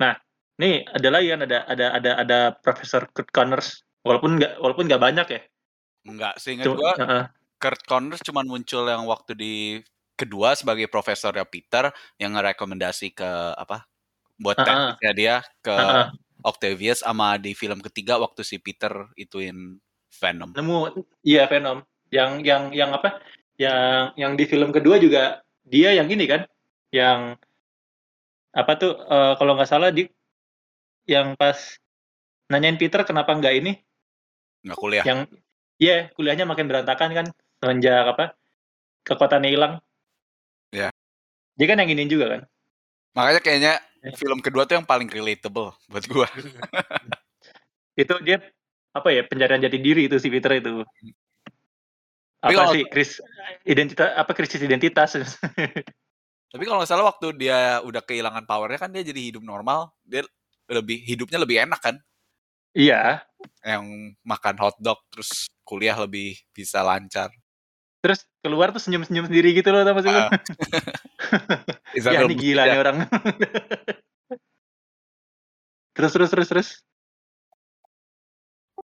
Nah, nih ada lagi kan ada ada ada ada Profesor Kurt Connors walaupun nggak walaupun nggak banyak ya. Enggak, seingat gua Heeh. Kurt Connors cuma muncul yang waktu di kedua sebagai profesornya Peter yang ngerekomendasi ke apa buat ah. tesisnya dia ke Heeh. Octavius sama di film ketiga waktu si Peter ituin Venom. nemu iya Venom yang yang yang apa yang yang di film kedua juga dia yang ini kan yang apa tuh eh, kalau nggak salah di yang pas nanyain Peter kenapa nggak ini Nggak kuliah. yang iya kuliahnya makin berantakan kan semenjak apa kekuatannya hilang Iya. dia kan yang ini juga kan Makanya kayaknya Ya. film kedua tuh yang paling relatable buat gua. itu dia apa ya pencarian jati diri itu si Peter itu. Tapi apa kalau- sih Chris identitas apa krisis identitas? Tapi kalau nggak salah waktu dia udah kehilangan powernya kan dia jadi hidup normal, dia lebih hidupnya lebih enak kan, iya. Yang makan hotdog terus kuliah lebih bisa lancar. terus keluar tuh senyum-senyum sendiri gitu loh sama sih Ah. ya ini gila nih orang. Terus terus terus terus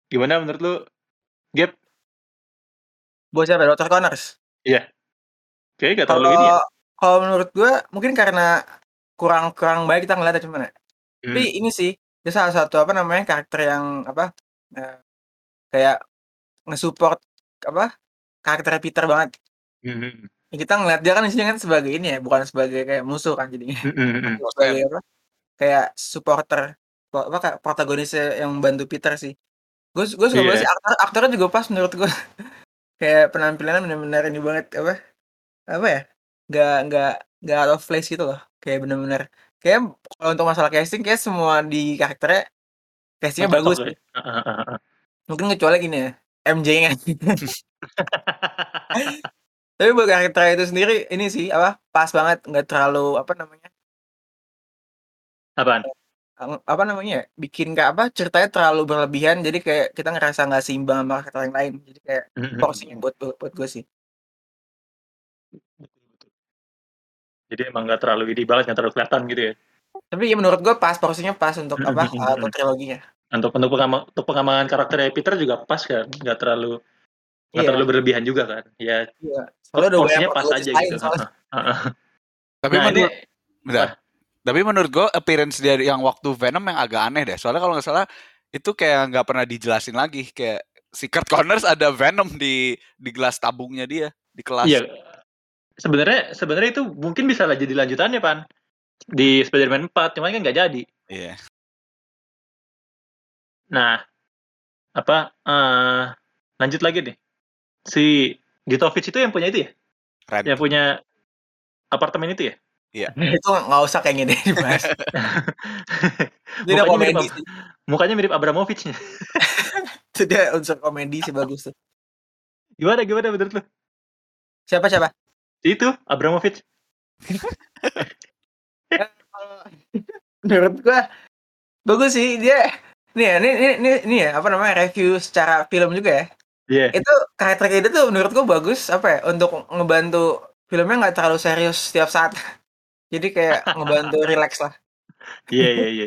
gimana menurut lu Gap Buat siapa? Dr. Connors. kayaknya gak terlalu ini ya kalau menurut gue mungkin karena kurang kurang baik kita ngeliatnya cuman ya. Hmm. Tapi ini sih dia salah satu apa namanya karakter yang apa eh, kayak ngesupport apa karakter Peter banget. Hmm, Ya, kita ngeliat dia kan isinya kan sebagai ini ya, bukan sebagai kayak musuh kan jadinya. hmm, hmm, hmm. sebagai apa? Kayak supporter apa kayak protagonisnya yang bantu Peter sih. Gue gue suka Iya. banget sih aktor aktornya juga pas menurut gue. kayak penampilannya benar-benar ini banget apa apa ya nggak nggak nggak out of place gitu loh kayak benar-benar kayak kalau untuk masalah casting kayak semua di karakternya castingnya Cocok bagus ya. mungkin kecuali gini ya MJ-nya tapi buat karakter itu sendiri ini sih apa pas banget nggak terlalu apa namanya apaan apa namanya ya, bikin kayak apa ceritanya terlalu berlebihan jadi kayak kita ngerasa nggak seimbang sama karakter yang lain jadi kayak Hmm, hmm, porsinya hmm. buat buat, gue sih Betul, betul. jadi emang gak terlalu ini banget gak terlalu kelihatan gitu ya tapi ya menurut gue pas porsinya pas untuk apa hmm. untuk triloginya untuk untuk untuk pengembangan karakternya Peter juga pas kan nggak terlalu nggak Iya. terlalu berlebihan juga kan ya iya banyak porsinya pas aja gitu. Tapi nah ini bentar. Tapi menurut gue appearance dia yang waktu Venom yang agak aneh deh. Soalnya kalau nggak salah itu kayak nggak pernah dijelasin lagi kayak si Kurt Connors ada Venom di di gelas tabungnya dia di kelas. Iya. Sebenarnya sebenarnya itu mungkin bisa lah jadi lanjutannya, Pan. Di Spider-Man 4, cuman kan nggak jadi. Iya. Nah, apa eh lanjut lagi nih. Si Gitovich itu yang punya itu ya? Red. Yang punya apartemen itu ya? itu nggak usah kayak gini dibahas udah mukanya, mirip, komedi sih mukanya mirip Abramovich. dia unsur komedi sih bagus tuh gimana gimana menurut lu? siapa siapa Itu Abramovich. Kalau menurut gua bagus sih dia nih ya ini ini ini, ini ya apa namanya review secara film juga ya Iya. itu karakter kayak itu tuh menurut gua bagus apa ya untuk ngebantu filmnya nggak terlalu serius setiap saat jadi kayak ngebantu relax lah Iya iya iya.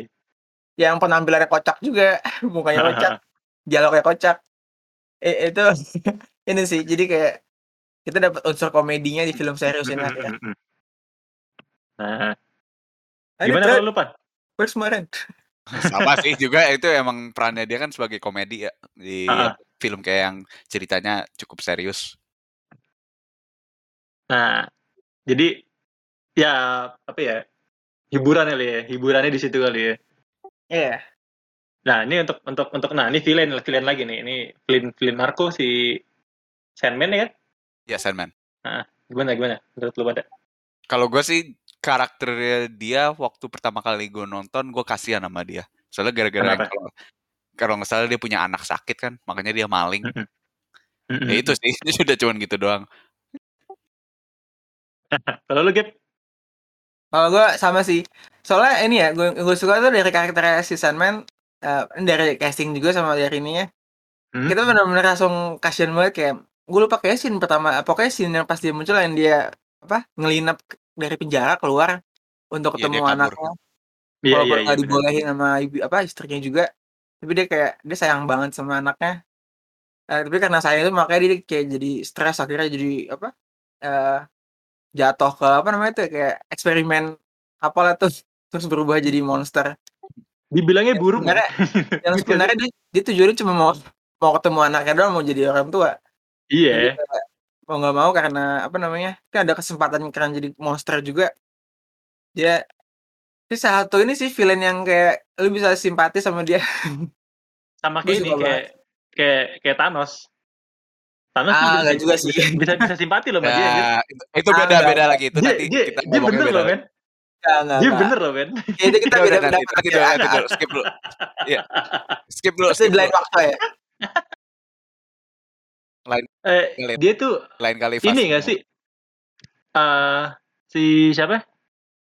yang penampilannya kocak juga mukanya kocak dialognya kocak eh, itu ini sih jadi kayak kita dapat unsur komedinya di film serius ini ya. Nah, gimana lu, Pan? Where's my rent? Sama sih juga itu emang perannya dia kan sebagai komedi ya di Ah, ah. film kayak yang ceritanya cukup serius. Nah, jadi ya apa ya? Hiburan kali ya, hiburannya di situ kali ya. Iya. Nah, ini untuk untuk untuk nah ini villain villain lagi nih. Ini villain villain Marco si Sandman ya kan? Ya Sandman. Gimana gimana? Menurut lu pada? Kalau gue sih karakternya dia waktu pertama kali gue nonton gue kasihan sama dia. Soalnya gara-gara kalau kalau nggak salah dia punya anak sakit kan, makanya dia maling. Ya itu sih, sudah cuman gitu doang. Kalau lu Gap? Kalau gue sama sih. Soalnya ini ya, gue gue suka tuh dari karakter si Sandman eee, dari casting juga sama dari ininya, Hmm? kita benar-benar langsung kasihan banget kayak gue lupa kayak scene pertama pokoknya scene yang pas dia muncul yang dia apa ngelinap dari penjara keluar untuk Iya, ketemu kabur. anaknya Iya iya walaupun iya. nggak bener. dibolehin sama ibu apa istrinya juga tapi dia kayak dia sayang banget sama anaknya Eh, tapi karena sayang itu makanya dia kayak jadi stres akhirnya jadi apa eh jatuh ke apa namanya tuh kayak eksperimen apalah tuh terus berubah jadi monster Dibilangnya burung. sebenarnya- yang Gitu. sebenarnya dia, dia tujuannya cuma mau mau ketemu anaknya doang mau jadi orang tua Iya. kayak mau nggak mau karena apa namanya kan ada kesempatan karena jadi monster juga dia salah satu ini sih villain yang kayak lu bisa simpati sama dia Sama kayak ini kayak kayak kayak Thanos. Thanos Ah, juga bisa, sih. bisa bisa simpati loh sama dia. Nah, itu- Ah, beda enggak, beda lagi itu Dia nanti dia kita dia bener beda. loh men. Enggak, enggak, Dia bener loh men. Ya, itu kita beda beda dulu, nanti dulu, skip dulu. Iya. Skip dulu, skip lain waktu ya. Lain Eh dia tuh lain kali ini gak sih? eh si siapa?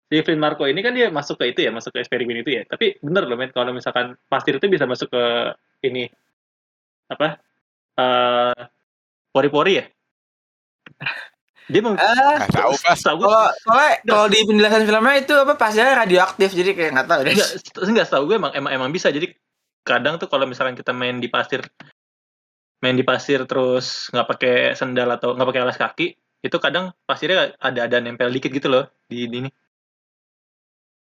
Si Flynn Marco ini kan dia masuk ke itu ya, masuk ke eksperimen itu ya. Tapi bener loh men, kalau misalkan pasir itu bisa masuk ke ini apa? eh pori-pori ya? Dia mau Ah, Nggak tahu pas. Gue, kalau soalnya kalau di penjelasan filmnya itu apa pasnya radioaktif jadi kayak nggak tahu deh. enggak, enggak setahu gue emang, emang emang bisa. Jadi kadang tuh kalau misalkan kita main di pasir main di pasir terus nggak pakai sendal atau nggak pakai alas kaki, itu kadang pasirnya ada ada nempel dikit gitu loh di, di ini.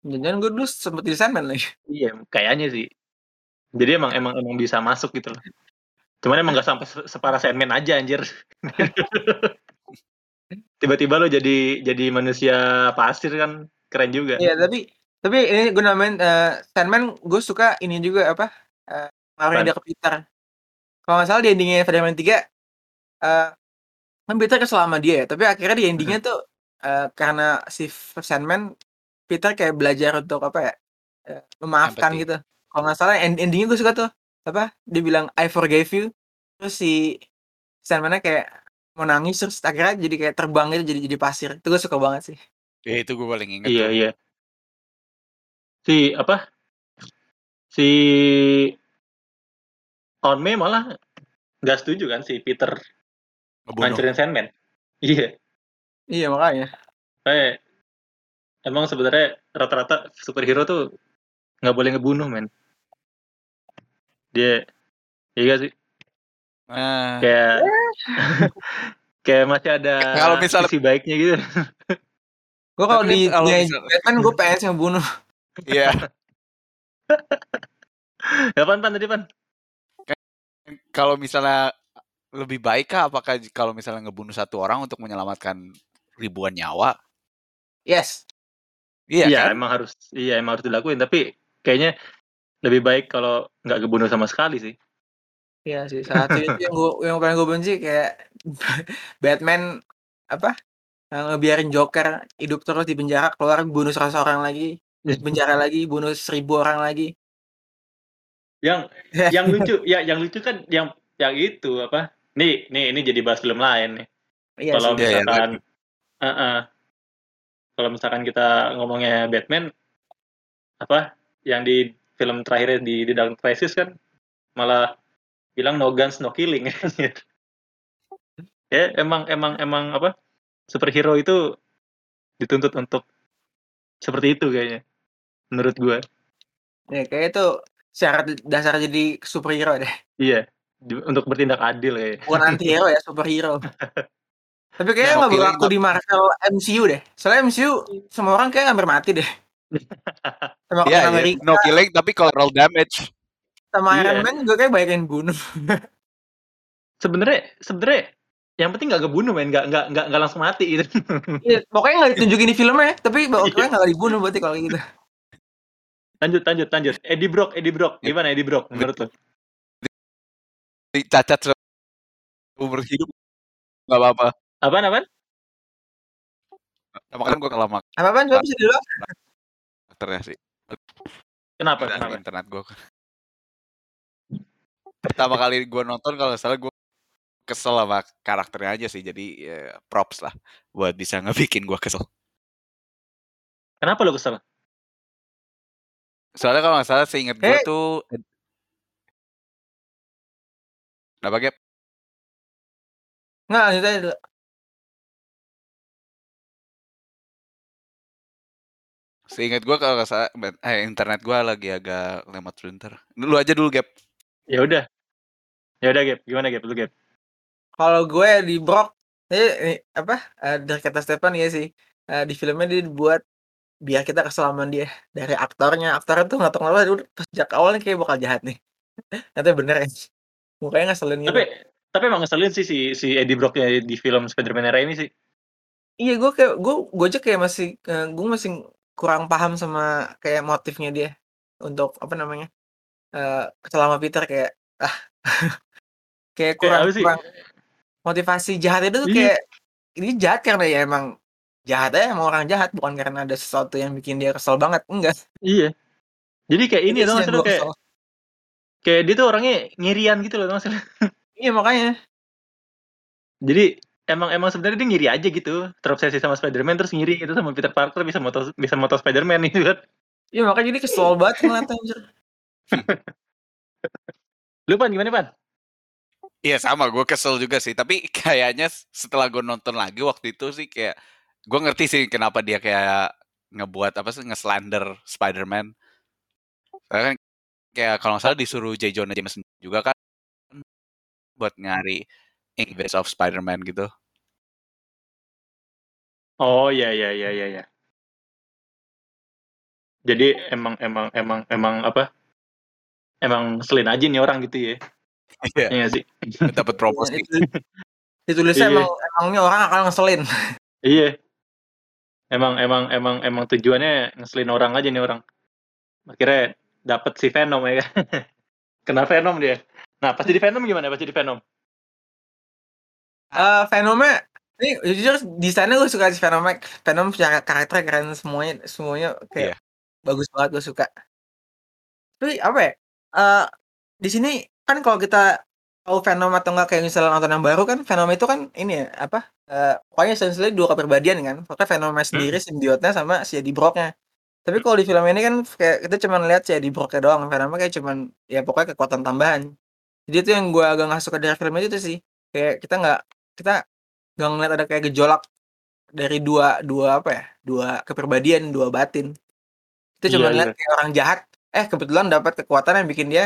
Jangan gue dulu sempet di Sandman lagi. Iya, kayaknya sih. Jadi emang emang emang bisa masuk gitu loh. Cuman emang nggak sampai se- separah Sandman aja anjir. Tiba-tiba lo jadi jadi manusia pasir kan keren juga. Iya tapi tapi ini gue namain eh, Sandman gue suka ini juga apa eh ngaruhnya Apaan? dia ke Peter. Kalau nggak salah di endingnya Spider-Man 3 eh kan Peter kesel sama dia ya, tapi akhirnya di endingnya tuh eh, karena si Sandman Peter kayak belajar untuk apa ya eh, memaafkan Empathy. gitu. Kalau nggak salah end endingnya gue suka tuh apa dia bilang I forgave you terus si Sandman kayak mau nangis terus akhirnya jadi kayak terbang gitu jadi jadi pasir itu gue suka banget sih Ya, itu gue paling inget Iya tuh. iya. Si apa? Si Onme malah nggak setuju kan si Peter ngancurin Sandman. Iya. iya makanya Kayak emang sebenarnya rata-rata superhero tuh nggak boleh ngebunuh men. Dia iya sih. Nah, kayak kayak masih ada Kalau misal- sisi baiknya gitu gue kalau di kalau misal- Batman gue pengen sih ngebunuh iya. Kapan pan tadi pan Kalau misalnya lebih baik kah apakah kalau misalnya ngebunuh satu orang untuk menyelamatkan ribuan nyawa? yes Iya iya kan? emang harus iya emang harus dilakuin tapi kayaknya lebih baik kalau nggak kebunuh sama sekali sih. Iya sih, salah satu itu yang gue yang paling gue benci kayak Batman apa ngebiarin Joker hidup terus di penjara keluar bunuh seratus orang lagi penjara lagi bunuh seribu orang lagi. Yang yang lucu ya yang lucu kan yang yang itu apa nih nih ini jadi bahas film lain nih. Iya kalau sih. Iya, iya, misalkan eh, eh, kalau misalkan kita ngomongnya Batman apa yang di film terakhir di di Dark Crisis kan malah bilang no guns no killing. Ya emang emang emang apa superhero itu dituntut untuk seperti itu kayaknya menurut gua. Ya kayak itu syarat dasar jadi superhero deh. Iya untuk bertindak adil kayak bukan anti hero ya superhero. Tapi kayaknya Nah, nggak berlaku di Marvel MCU deh. Soalnya MCU semua orang kayak hampir mati deh sama Iya, Captain iya. America no killing tapi collateral damage. sama Iya. Iron Man juga kayak banyak yang bunuh. Sebenarnya sebenarnya yang penting nggak kebunuh men. Nggak nggak nggak nggak langsung mati gitu. Iya, pokoknya nggak ditunjukin di filmnya tapi pokoknya nggak dibunuh berarti kalau gitu. Lanjut lanjut lanjut. Eddie Brock Eddie Brock. Gimana Eddie Brock menurut lo Cacat umur hidup. Nggak apa-apa. apaan apaan? Nah, makanya gue kalah sama apa apaan coba bisa dulu karakternya sih. Kenapa? Dan kenapa? Internet gue. Pertama kali gue nonton kalau salah gue kesel sama karakternya aja sih. Jadi ya, props lah buat bisa ngebikin gue kesel. Kenapa lo kesel? Soalnya kalau nggak salah seingat hey. gue eh! tuh Kenapa Gap? Nggak, Seingat gue kalau nggak salah, eh, internet gue lagi agak lemot sebentar. Lu aja dulu Gap. Ya udah. Ya udah Gap, gimana Gap lu Gap? Kalau gue di Brock, eh, ini apa? eh, dari kata Stefan ya sih. eh, di filmnya dia dibuat biar kita kesel sama dia dari aktornya. Aktornya tuh nggak tahu kenapa udah pas sejak awalnya kayak bakal jahat nih. Ternyata bener ya. Mukanya ngeselin gitu. Tapi tapi emang ngeselin sih si si Eddie Brocknya di film Spider-Man era ini sih. Iya gue kayak gue gue aja kayak masih eh, gue masih kurang paham sama kayak motifnya dia untuk apa namanya eh kesel sama Peter kayak ah kayak kurang sih? kurang motivasi jahat itu tuh Iya. kayak ini jahat karena ya emang jahat aja emang orang jahat bukan karena ada sesuatu yang bikin dia kesel banget enggak Iya. Jadi kayak ini lu gua kayak kesel. kayak dia tuh orangnya ngirian gitu loh lu? iya makanya Jadi emang emang sebenarnya dia ngiri aja gitu, terobsesi sama Spider-Man terus ngiri gitu sama Peter Parker bisa moto bisa moto Spider-Man gitu kan. iya makanya jadi kesel banget ngeliatnya anjir Lu Pan gimana Pan? Iya sama, gue kesel juga sih. Tapi kayaknya setelah gue nonton lagi waktu itu sih kayak gue ngerti sih kenapa dia kayak ngebuat apa sih nge-slander Spider-Man. Soalnya kan kayak kalau nggak salah disuruh J. Jonah Jameson juga kan buat nyari Invis of Spider-Man gitu. Oh iya iya iya iya iya. Jadi emang emang emang emang apa? Emang ngeselin aja nih orang gitu ya. Iya. Iya sih? Dapat promosi. Itu- ditulisnya Iya. emang emang ini orang akan ngeselin Iya. Emang emang emang emang tujuannya ngeselin orang aja nih orang. Akhirnya dapet si Venom ya kan. Kena Venom dia. Nah, pas jadi Venom gimana? Pas jadi Venom? Eh Venomnya ini jujur desainnya gue suka si Venom Venom secara karakter keren semuanya semuanya kayak Iya. bagus banget gue suka. Tapi apa ya eh di sini kan kalau kita tahu Venom atau enggak kayak misalnya nonton yang baru kan Venom itu kan ini ya apa eh pokoknya essentially dua kepribadian kan. Pokoknya Venomnya sendiri simbiotnya sama si Eddie Brocknya. Tapi kalau di film ini kan kayak kita cuma lihat si Eddie Brocknya doang Venomnya kayak cuman ya pokoknya kekuatan tambahan. Jadi itu yang gue agak nggak suka dari film itu sih. Kayak kita nggak kita nggak ngeliat ada kayak gejolak dari dua dua apa ya dua kepribadian dua batin itu cuma Iya, lihat iya. kayak orang jahat eh kebetulan dapat kekuatan yang bikin dia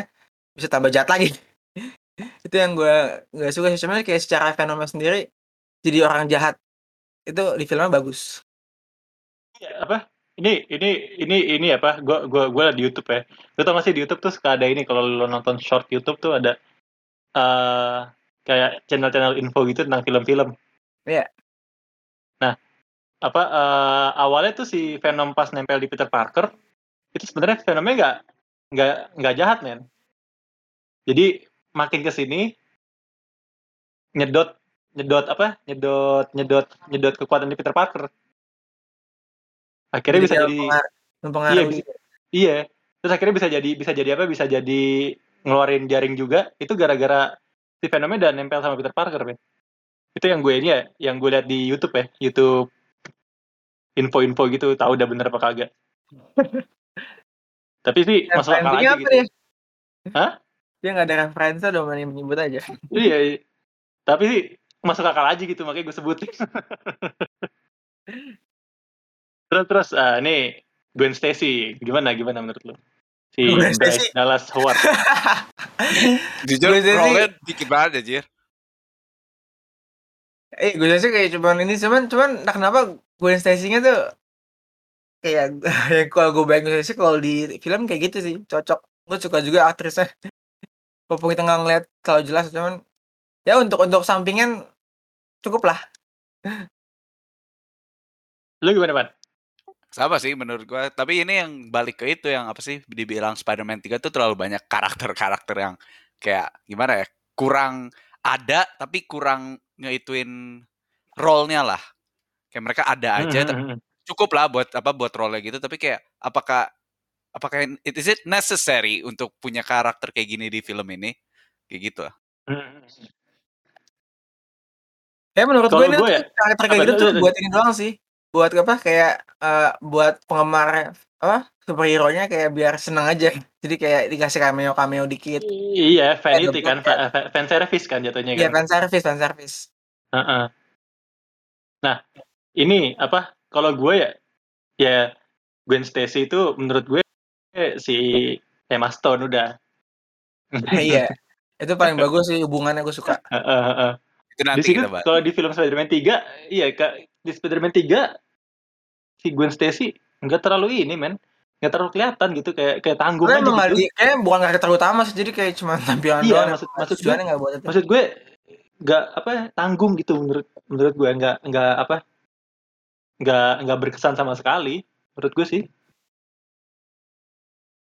bisa tambah jahat lagi itu yang gue nggak suka sih cuman kayak secara fenomena sendiri jadi orang jahat itu di filmnya bagus Iya, apa? Ini ini ini ini apa? Gua gua gua di YouTube ya. Lu tau gak sih di YouTube tuh suka ada ini kalau lu nonton short YouTube tuh ada eh kayak channel-channel info gitu tentang film-film. Iya. Nah, apa eh, awalnya tuh si Venom pas nempel di Peter Parker itu sebenarnya Venomnya nggak nggak nggak jahat men. Jadi makin ke sini nyedot nyedot apa? Nyedot nyedot nyedot kekuatan di Peter Parker. Akhirnya bisa kayak jadi mempengar- mempengaruhi bisa- Iya. Terus akhirnya bisa jadi bisa jadi apa? Bisa jadi ngeluarin jaring juga. Itu gara-gara si Venomnya udah nempel sama Peter Parker, men. Itu yang gue ini ya, yang gue lihat di YouTube ya, YouTube info-info gitu, tahu udah bener apa kagak. Tapi sih masuk akal Referensinya aja gitu. dia? Hah? dia nggak ada referensi udah main menyebut aja Iya, iya. Tapi sih masuk akal aja gitu, makanya gue sebutin. terus terus ah, ini Gwen Stacy, gimana gimana menurut lo? Si Bryce. Dallas Howard. Jujur Gue sih- role dikit banget aja. eh gue sih kayak cuman ini cuman cuman entah kenapa Gwen Stacy-nya tuh kayak yang kalau gue bayangin Stacy kalau di film kayak gitu sih cocok gue suka juga aktrisnya walaupun kita nggak ngeliat kalau jelas cuman ya untuk untuk sampingan cukup lah Lu gimana, Pan? Sama sih menurut gua. Tapi ini yang balik ke itu yang apa sih dibilang Spider-Man 3 tuh terlalu banyak karakter-karakter yang kayak gimana ya? Kurang ada tapi kurang ngeituin role-nya lah. Kayak mereka ada aja tapi Hmm, hmm, cukup lah buat apa buat role gitu tapi kayak apakah apakah it is it necessary untuk punya karakter kayak gini di film ini? Kayak gitu lah. hmm, hmm. ya menurut gue ini gue tuh ya, karakter kayak gitu tuh buat ini doang sih buat apa kayak eh, buat penggemar apa superhero-nya kayak biar seneng aja. Jadi kayak dikasih cameo-cameo dikit. Iya, vanity Eh, kan, goblok fa- fa- fan service kan jatuhnya Iya, kan. fan service, fan service. Heeh. Nah, ini apa? Kalau gue ya, ya Gwen Stacy itu menurut gue si Emma Stone udah. Iya. Itu paling bagus sih hubungannya gue suka. Heeh, heeh. Itu Di nanti situ kita bahas. kalau di film Spider-Man 3, iya Kak, di Spider-Man 3 si Gwen Stacy nggak terlalu ini, men. Nggak terlalu kelihatan gitu kayak kayak tanggung aja gitu. di- kayak bukan karakter utama sih, jadi kayak cuma tampilan Iya, doang. maksud- maksud gue- nggak buat itu. Maksud gue nggak apa ya, tanggung gitu menurut menurut gue nggak nggak apa nggak nggak berkesan sama sekali menurut gue sih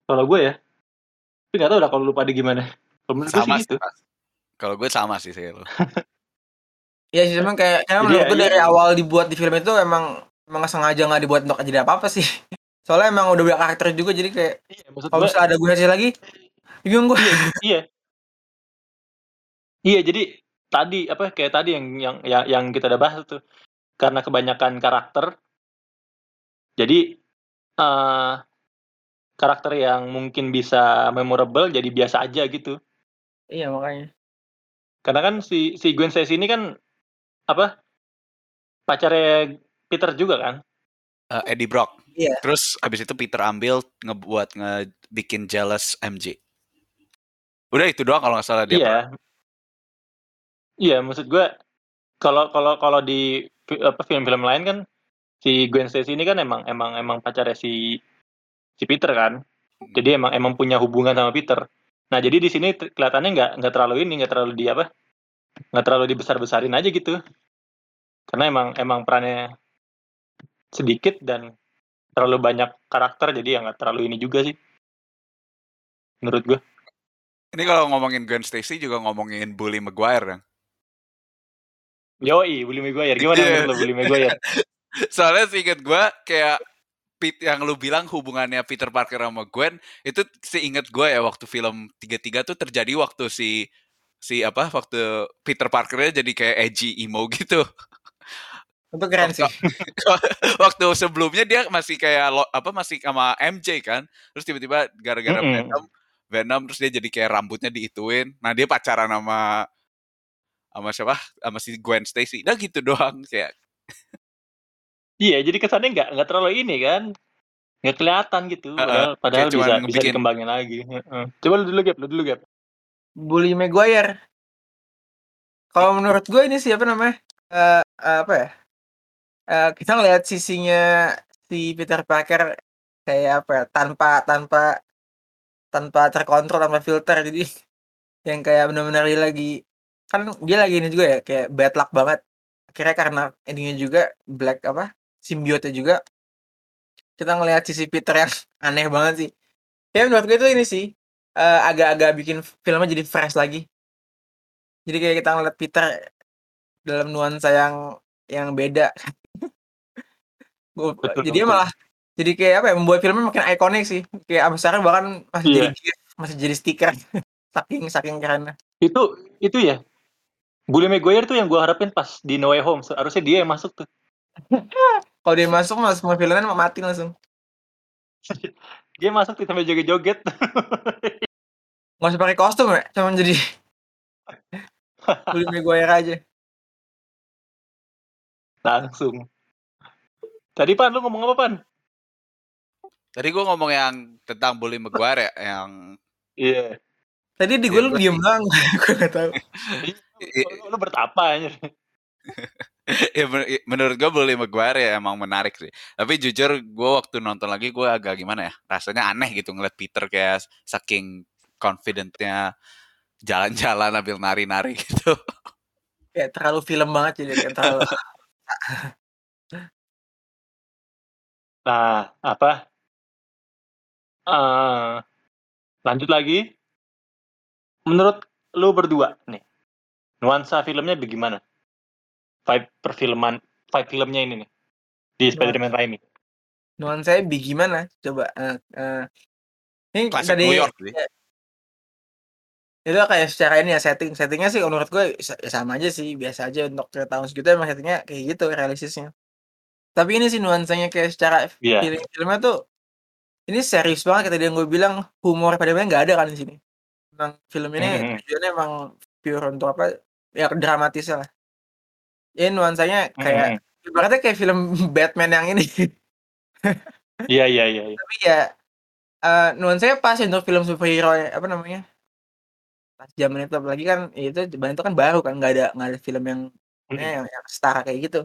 kalau gue ya tapi nggak tahu lah kalau lu pada gimana kalau menurut gue Sama sih sih. gitu. Kalau gue sama sih sih lo. Iya sih, emang kayak Jadi menurut ya, gue iya. dari awal dibuat di film itu emang emang sengaja nggak dibuat untuk jadi apa apa sih. Soalnya emang udah banyak karakter juga jadi kayak iya kalau gue misalnya ada gue sih lagi, bingung gue. iya iya jadi tadi apa kayak tadi yang yang yang, yang kita udah bahas tuh karena kebanyakan karakter jadi eh karakter yang mungkin bisa memorable jadi biasa aja gitu iya makanya. Karena kan si si Gwen Stacy ini kan apa pacarnya Peter juga kan? Eh, Eddie Brock. Iya. Terus abis itu Peter ambil ngebuat ngebikin jealous MJ. Udah itu doang kalau nggak salah dia. iya. Iya, maksud gue kalau kalau kalau di apa film-film lain kan si Gwen Stacy ini kan emang emang emang pacarnya si si Peter kan. Jadi emang emang punya hubungan sama Peter. Nah, jadi di sini kelihatannya nggak nggak terlalu ini, nggak terlalu di apa? Nggak terlalu dibesar-besarin aja gitu. Karena emang emang perannya sedikit dan terlalu banyak karakter jadi ya nggak terlalu ini juga sih. Menurut gue. Ini kalau ngomongin Gwen Stacy juga ngomongin Bully Maguire kan. Yoi, Bully Maguire. Gimana Iya. menurut lo Bully Maguire? Soalnya seinget gue kayak Pete yang lu bilang hubungannya Peter Parker sama Gwen itu seinget gue ya waktu film 33 tuh terjadi waktu si si apa waktu Peter Parkernya jadi kayak edgy emo gitu. Itu keren sih. waktu sebelumnya dia masih kayak lo- apa masih sama MJ kan. Terus tiba-tiba gara-gara Mm-mm. Venom Venom terus dia jadi kayak rambutnya diituin. Nah, dia pacaran sama sama siapa? Sama si Gwen Stacy. Nah gitu doang kayak Iya, jadi kesannya nggak nggak terlalu ini kan, nggak kelihatan gitu. Heeh, Padahal, padahal bisa bisa dikembangin lagi. Heeh. Coba lu dulu Gap, lu dulu Gap. Bully Maguire. Kalau menurut gue ini sih apa namanya? Eh eh, apa ya? Eh kita ngelihat sisinya si Peter Parker kayak apa ya? Tanpa tanpa tanpa terkontrol tanpa filter jadi yang kayak benar-benar dia lagi kan dia lagi ini juga ya kayak bad luck banget akhirnya karena endingnya juga black apa simbiote juga kita ngelihat sisi Peter yang aneh banget sih kayak menurut gue itu ini sih eh, agak-agak bikin filmnya jadi fresh lagi jadi kayak kita ngeliat Peter dalam nuansa yang yang beda Betul, jadi betul. malah jadi kayak apa ya membuat filmnya makin ikonik sih kayak sampai sekarang bahkan masih Iya. jadi masih jadi stiker saking saking kerennya Itu itu ya. Bully Maguire tuh yang gua harapin pas di No Way Home. Harusnya dia yang masuk tuh. kalau dia masuk mas semua filmnya mau mati langsung Dia masuk tuh sambil joget-joget. Nggak usah pakai kostum ya cuma jadi Bully Maguire aja Langsung. Tadi Pan, lu ngomong apa Pan? Tadi gue ngomong yang tentang Bully Maguire ya, yang Iya. tadi di Iya, gue lu gua diem doang gue nggak tahu Lu, lu bertapa aja. ya, men- menurut gue Bully Maguire ya emang menarik sih. Tapi jujur gue waktu nonton lagi gue agak gimana ya, rasanya aneh gitu ngeliat Peter kayak saking confidentnya jalan-jalan sambil nari-nari gitu. kayak terlalu film banget jadi kayak terlalu Nah, apa? Eh, lanjut lagi. Menurut lu berdua nih, nuansa filmnya bagaimana? Vibe perfilman, vibe filmnya ini nih di Spider-Man Raimi. nuansa saya gimana coba eh, eh, ini Klasik tadi New York sih. Itu kayak secara ini ya setting settingnya sih menurut gue ya sama aja sih biasa aja untuk tahun segitu emang settingnya kayak gitu realistisnya tapi ini sih nuansanya kayak secara Iya. feeling filmnya tuh ini serius banget kayak tadi yang gue bilang humor Spider-Man nggak ada kan di sini. Emang film ini Mhm. tujuannya emang pure untuk apa? Ya dramatis lah. Ya nuansanya kayak ibaratnya kayak film Batman yang ini. Iya iya iya. iya. Tapi ya eh nuansanya pas untuk film superhero apa namanya? Pas zaman itu apalagi kan ya itu zaman itu kan baru kan nggak ada nggak ada film yang Mhm. yang, yang setara kayak gitu.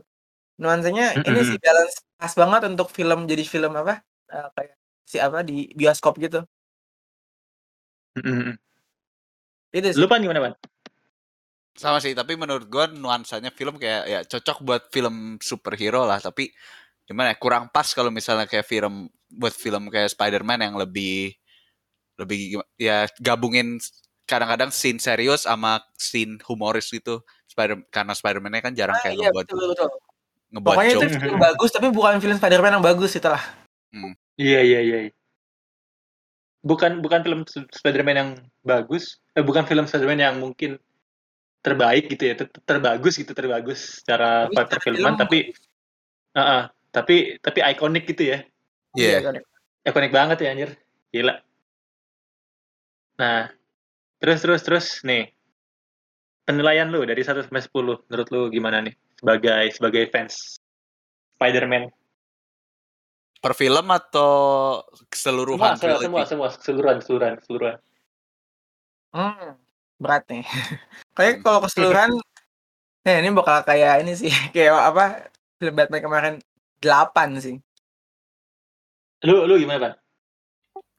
Nuansanya ini Mhm. sih balance pas banget untuk film jadi film apa? eh, kayak si apa di bioskop gitu. Mhm. Itu sih. Lu pan gimana pan? Sama sih, tapi menurut gua nuansanya film kayak ya cocok buat film superhero lah, tapi gimana ya, kurang pas kalau misalnya kayak film buat film kayak Spider-Man yang lebih lebih ya gabungin kadang-kadang scene serius sama scene humoris gitu. Spider karena Spider-Man-nya kan jarang Ah, kayak iya ngebuat betul betul. ngebuat Pokoknya itu film bagus tapi bukan film Spider-Man yang bagus itulah. Iya iya iya. Bukan bukan film Spider-Man yang bagus, eh, bukan film Spider-Man yang mungkin terbaik gitu ya, ter- terbagus gitu, terbagus secara Tapi secara perfilman, film tapi Ah, ah. tapi tapi ikonik gitu ya. Iya. kan. Ikonik banget ya anjir. Gila. Nah, terus terus terus nih. Penilaian lu dari 1 sampai 10 menurut lu gimana nih sebagai sebagai fans Spider-Man? Per film atau keseluruhan Semua, semua, trilogy? semua, semua, keseluruhan, keseluruhan, keseluruhan. Hmm, berat nih. Kayak kalau keseluruhan eh ini bakal kayak ini sih, kayak apa? Film Batman kemarin 8 sih. Lu lu gimana, Pan?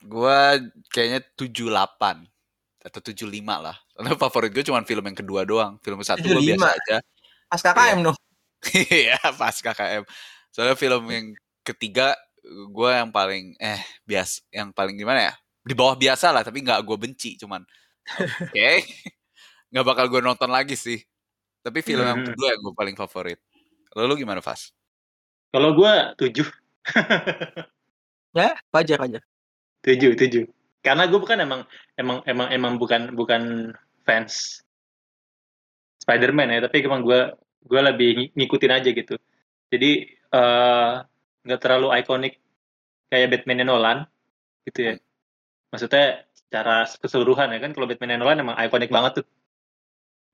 Gua kayaknya 78 atau 75 lah. Karena favorit gue cuma film yang kedua doang. Film satu gue 75. biasa aja. Pas KKM dong. Iya, pas KKM. Soalnya film yang ketiga gue yang paling eh bias yang paling gimana ya? Di bawah biasa lah, tapi nggak gue benci, cuman oke. nggak bakal gue nonton lagi sih. Tapi film yang Hmm. kedua yang gue paling favorit. Lalu gimana, Fas? Kalau gua 7. Ya, wajar wajar. 7, 7. Karena gue bukan emang emang emang emang bukan bukan fans Spider-Man ya, tapi emang gue gue lebih ng- ngikutin aja gitu. Jadi eh, nggak terlalu ikonik kayak Batman Nolan gitu ya. Maksudnya secara keseluruhan ya kan kalau Batman Nolan emang ikonik banget tuh.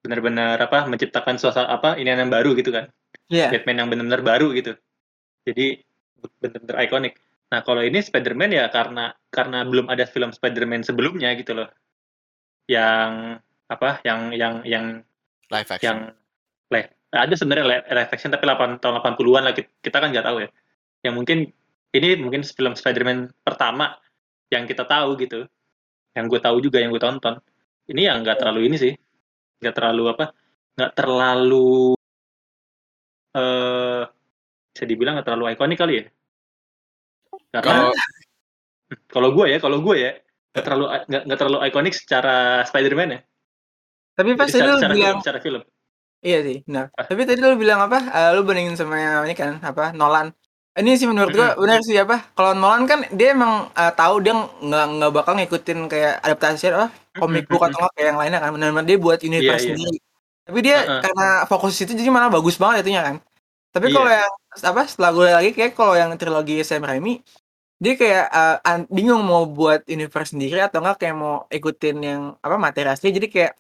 Benar-benar apa menciptakan suasana apa ini yang baru gitu kan. Iya. Batman yang benar-benar baru gitu. Jadi benar-benar ikonik. Nah kalau ini Spider-Man ya karena karena belum ada film Spider-Man sebelumnya gitu loh, yang apa, yang yang yang Live action. yang live ada sebenarnya li- live action tapi 8 tahun 80-an lah kita, kan nggak tahu ya. Yang mungkin ini mungkin film Spider-Man pertama yang kita tahu gitu, yang gue tahu juga yang gue tonton. Ini yang nggak terlalu ini sih, nggak terlalu apa, nggak terlalu eh bisa dibilang nggak terlalu ikonik kali ya. Karena Kalau gue ya, kalau gue ya nggak terlalu nggak terlalu ikonik secara Spider-Man ya. Tapi pas Jadi tadi secara, lu secara bilang film, secara film. iya sih, benar. Ah. Tapi tadi lu bilang apa? Eh, lu bandingin sama yang ini kan apa? Nolan. Ini sih menurut gua benar sih apa? Kalau Nolan kan dia emang eh, tahu dia nggak nggak bakal ngikutin kayak adaptasi apa komik book atau kayak yang lainnya kan. Benar-benar dia buat universe Iya, iya. sendiri. Tapi dia Heeh. karena fokus di situ jadi malah bagus banget itunya kan. Tapi Iya. kalau yang apa setelah gue lagi kayak kalau yang trilogi Sam Raimi dia kayak an- bingung mau buat universe sendiri atau enggak kayak mau ikutin yang apa materi asli. Jadi kayak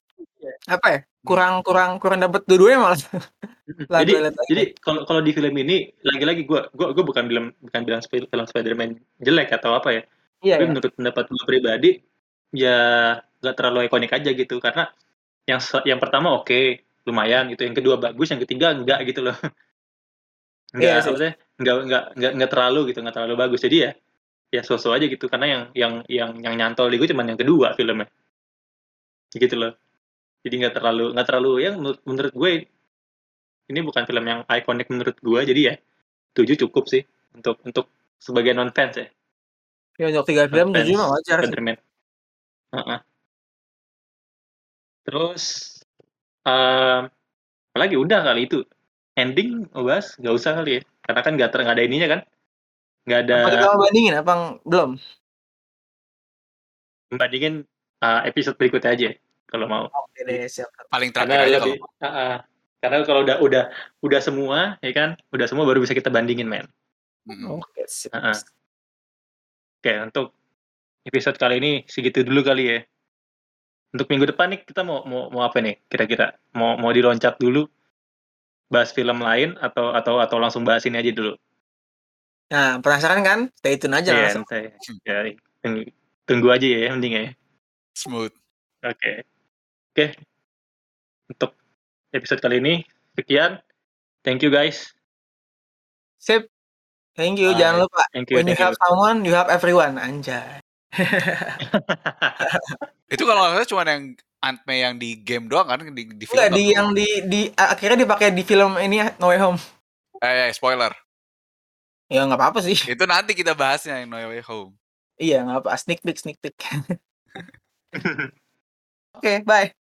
apa ya kurang kurang kurang dapet dua-duanya malah. Lah, jadi jadi kalau kalau di film ini lagi-lagi gue gue gue bukan bilang bukan bilang film Spider-Man jelek atau apa ya. iya Tapi iya. menurut pendapat gue pribadi ya nggak terlalu ikonik aja gitu. Karena yang yang pertama oke lumayan gitu, yang kedua bagus, yang ketiga enggak gitu loh. Enggak, Iya sih. maksudnya enggak enggak enggak enggak terlalu gitu, enggak terlalu bagus. Jadi ya ya sosok aja gitu karena yang yang yang yang nyantol di gue cuma yang kedua filmnya. Gitu loh. Jadi nggak terlalu nggak terlalu yang menurut, menurut gue ini bukan film yang ikonik menurut gue jadi ya tujuh cukup sih untuk untuk sebagai non fans ya Ya, untuk tiga film tujuh mah wajar sih. Spider-Man. Heeh. Terus eh apalagi udah kali itu ending oh bahas nggak usah kali ya karena kan nggak ter nggak ada ininya kan nggak ada Apa kita mau bandingin apa belum? membandingin eh, episode berikutnya aja kalau mau Oke deh, siap. paling terakhir karena aja lebih kalau Heeh. karena kalau udah udah udah semua ya kan udah semua baru bisa kita bandingin men Mm-mm. Oke, siap. Heeh. Oke, untuk episode kali ini segitu dulu kali ya. Untuk minggu depan nih kita mau mau, mau apa nih kira-kira? Mau mau diloncat dulu bahas film lain atau atau atau langsung bahas ini aja dulu? Nah, penasaran kan? Stay tune aja Iya, langsung. nanti. Ya, tunggu, tunggu aja ya mending ya. Smooth. Oke. Oke. Untuk episode kali ini sekian. Thank you guys. Sip. Thank you. Bye. Jangan lupa Thank you. when you Thank you. have someone, you have everyone. Anjay. Itu kalau nggak salah cuma yang Ant May yang di game doang kan di, di film. Enggak di yang di di akhirnya dipakai di film ini ya, No Way Home. Eh, eh, spoiler. Ya nggak apa-apa sih. Itu nanti kita bahasnya yang No Way Home. Iya nggak apa. Sneak peek, sneak peek. Oke, bye.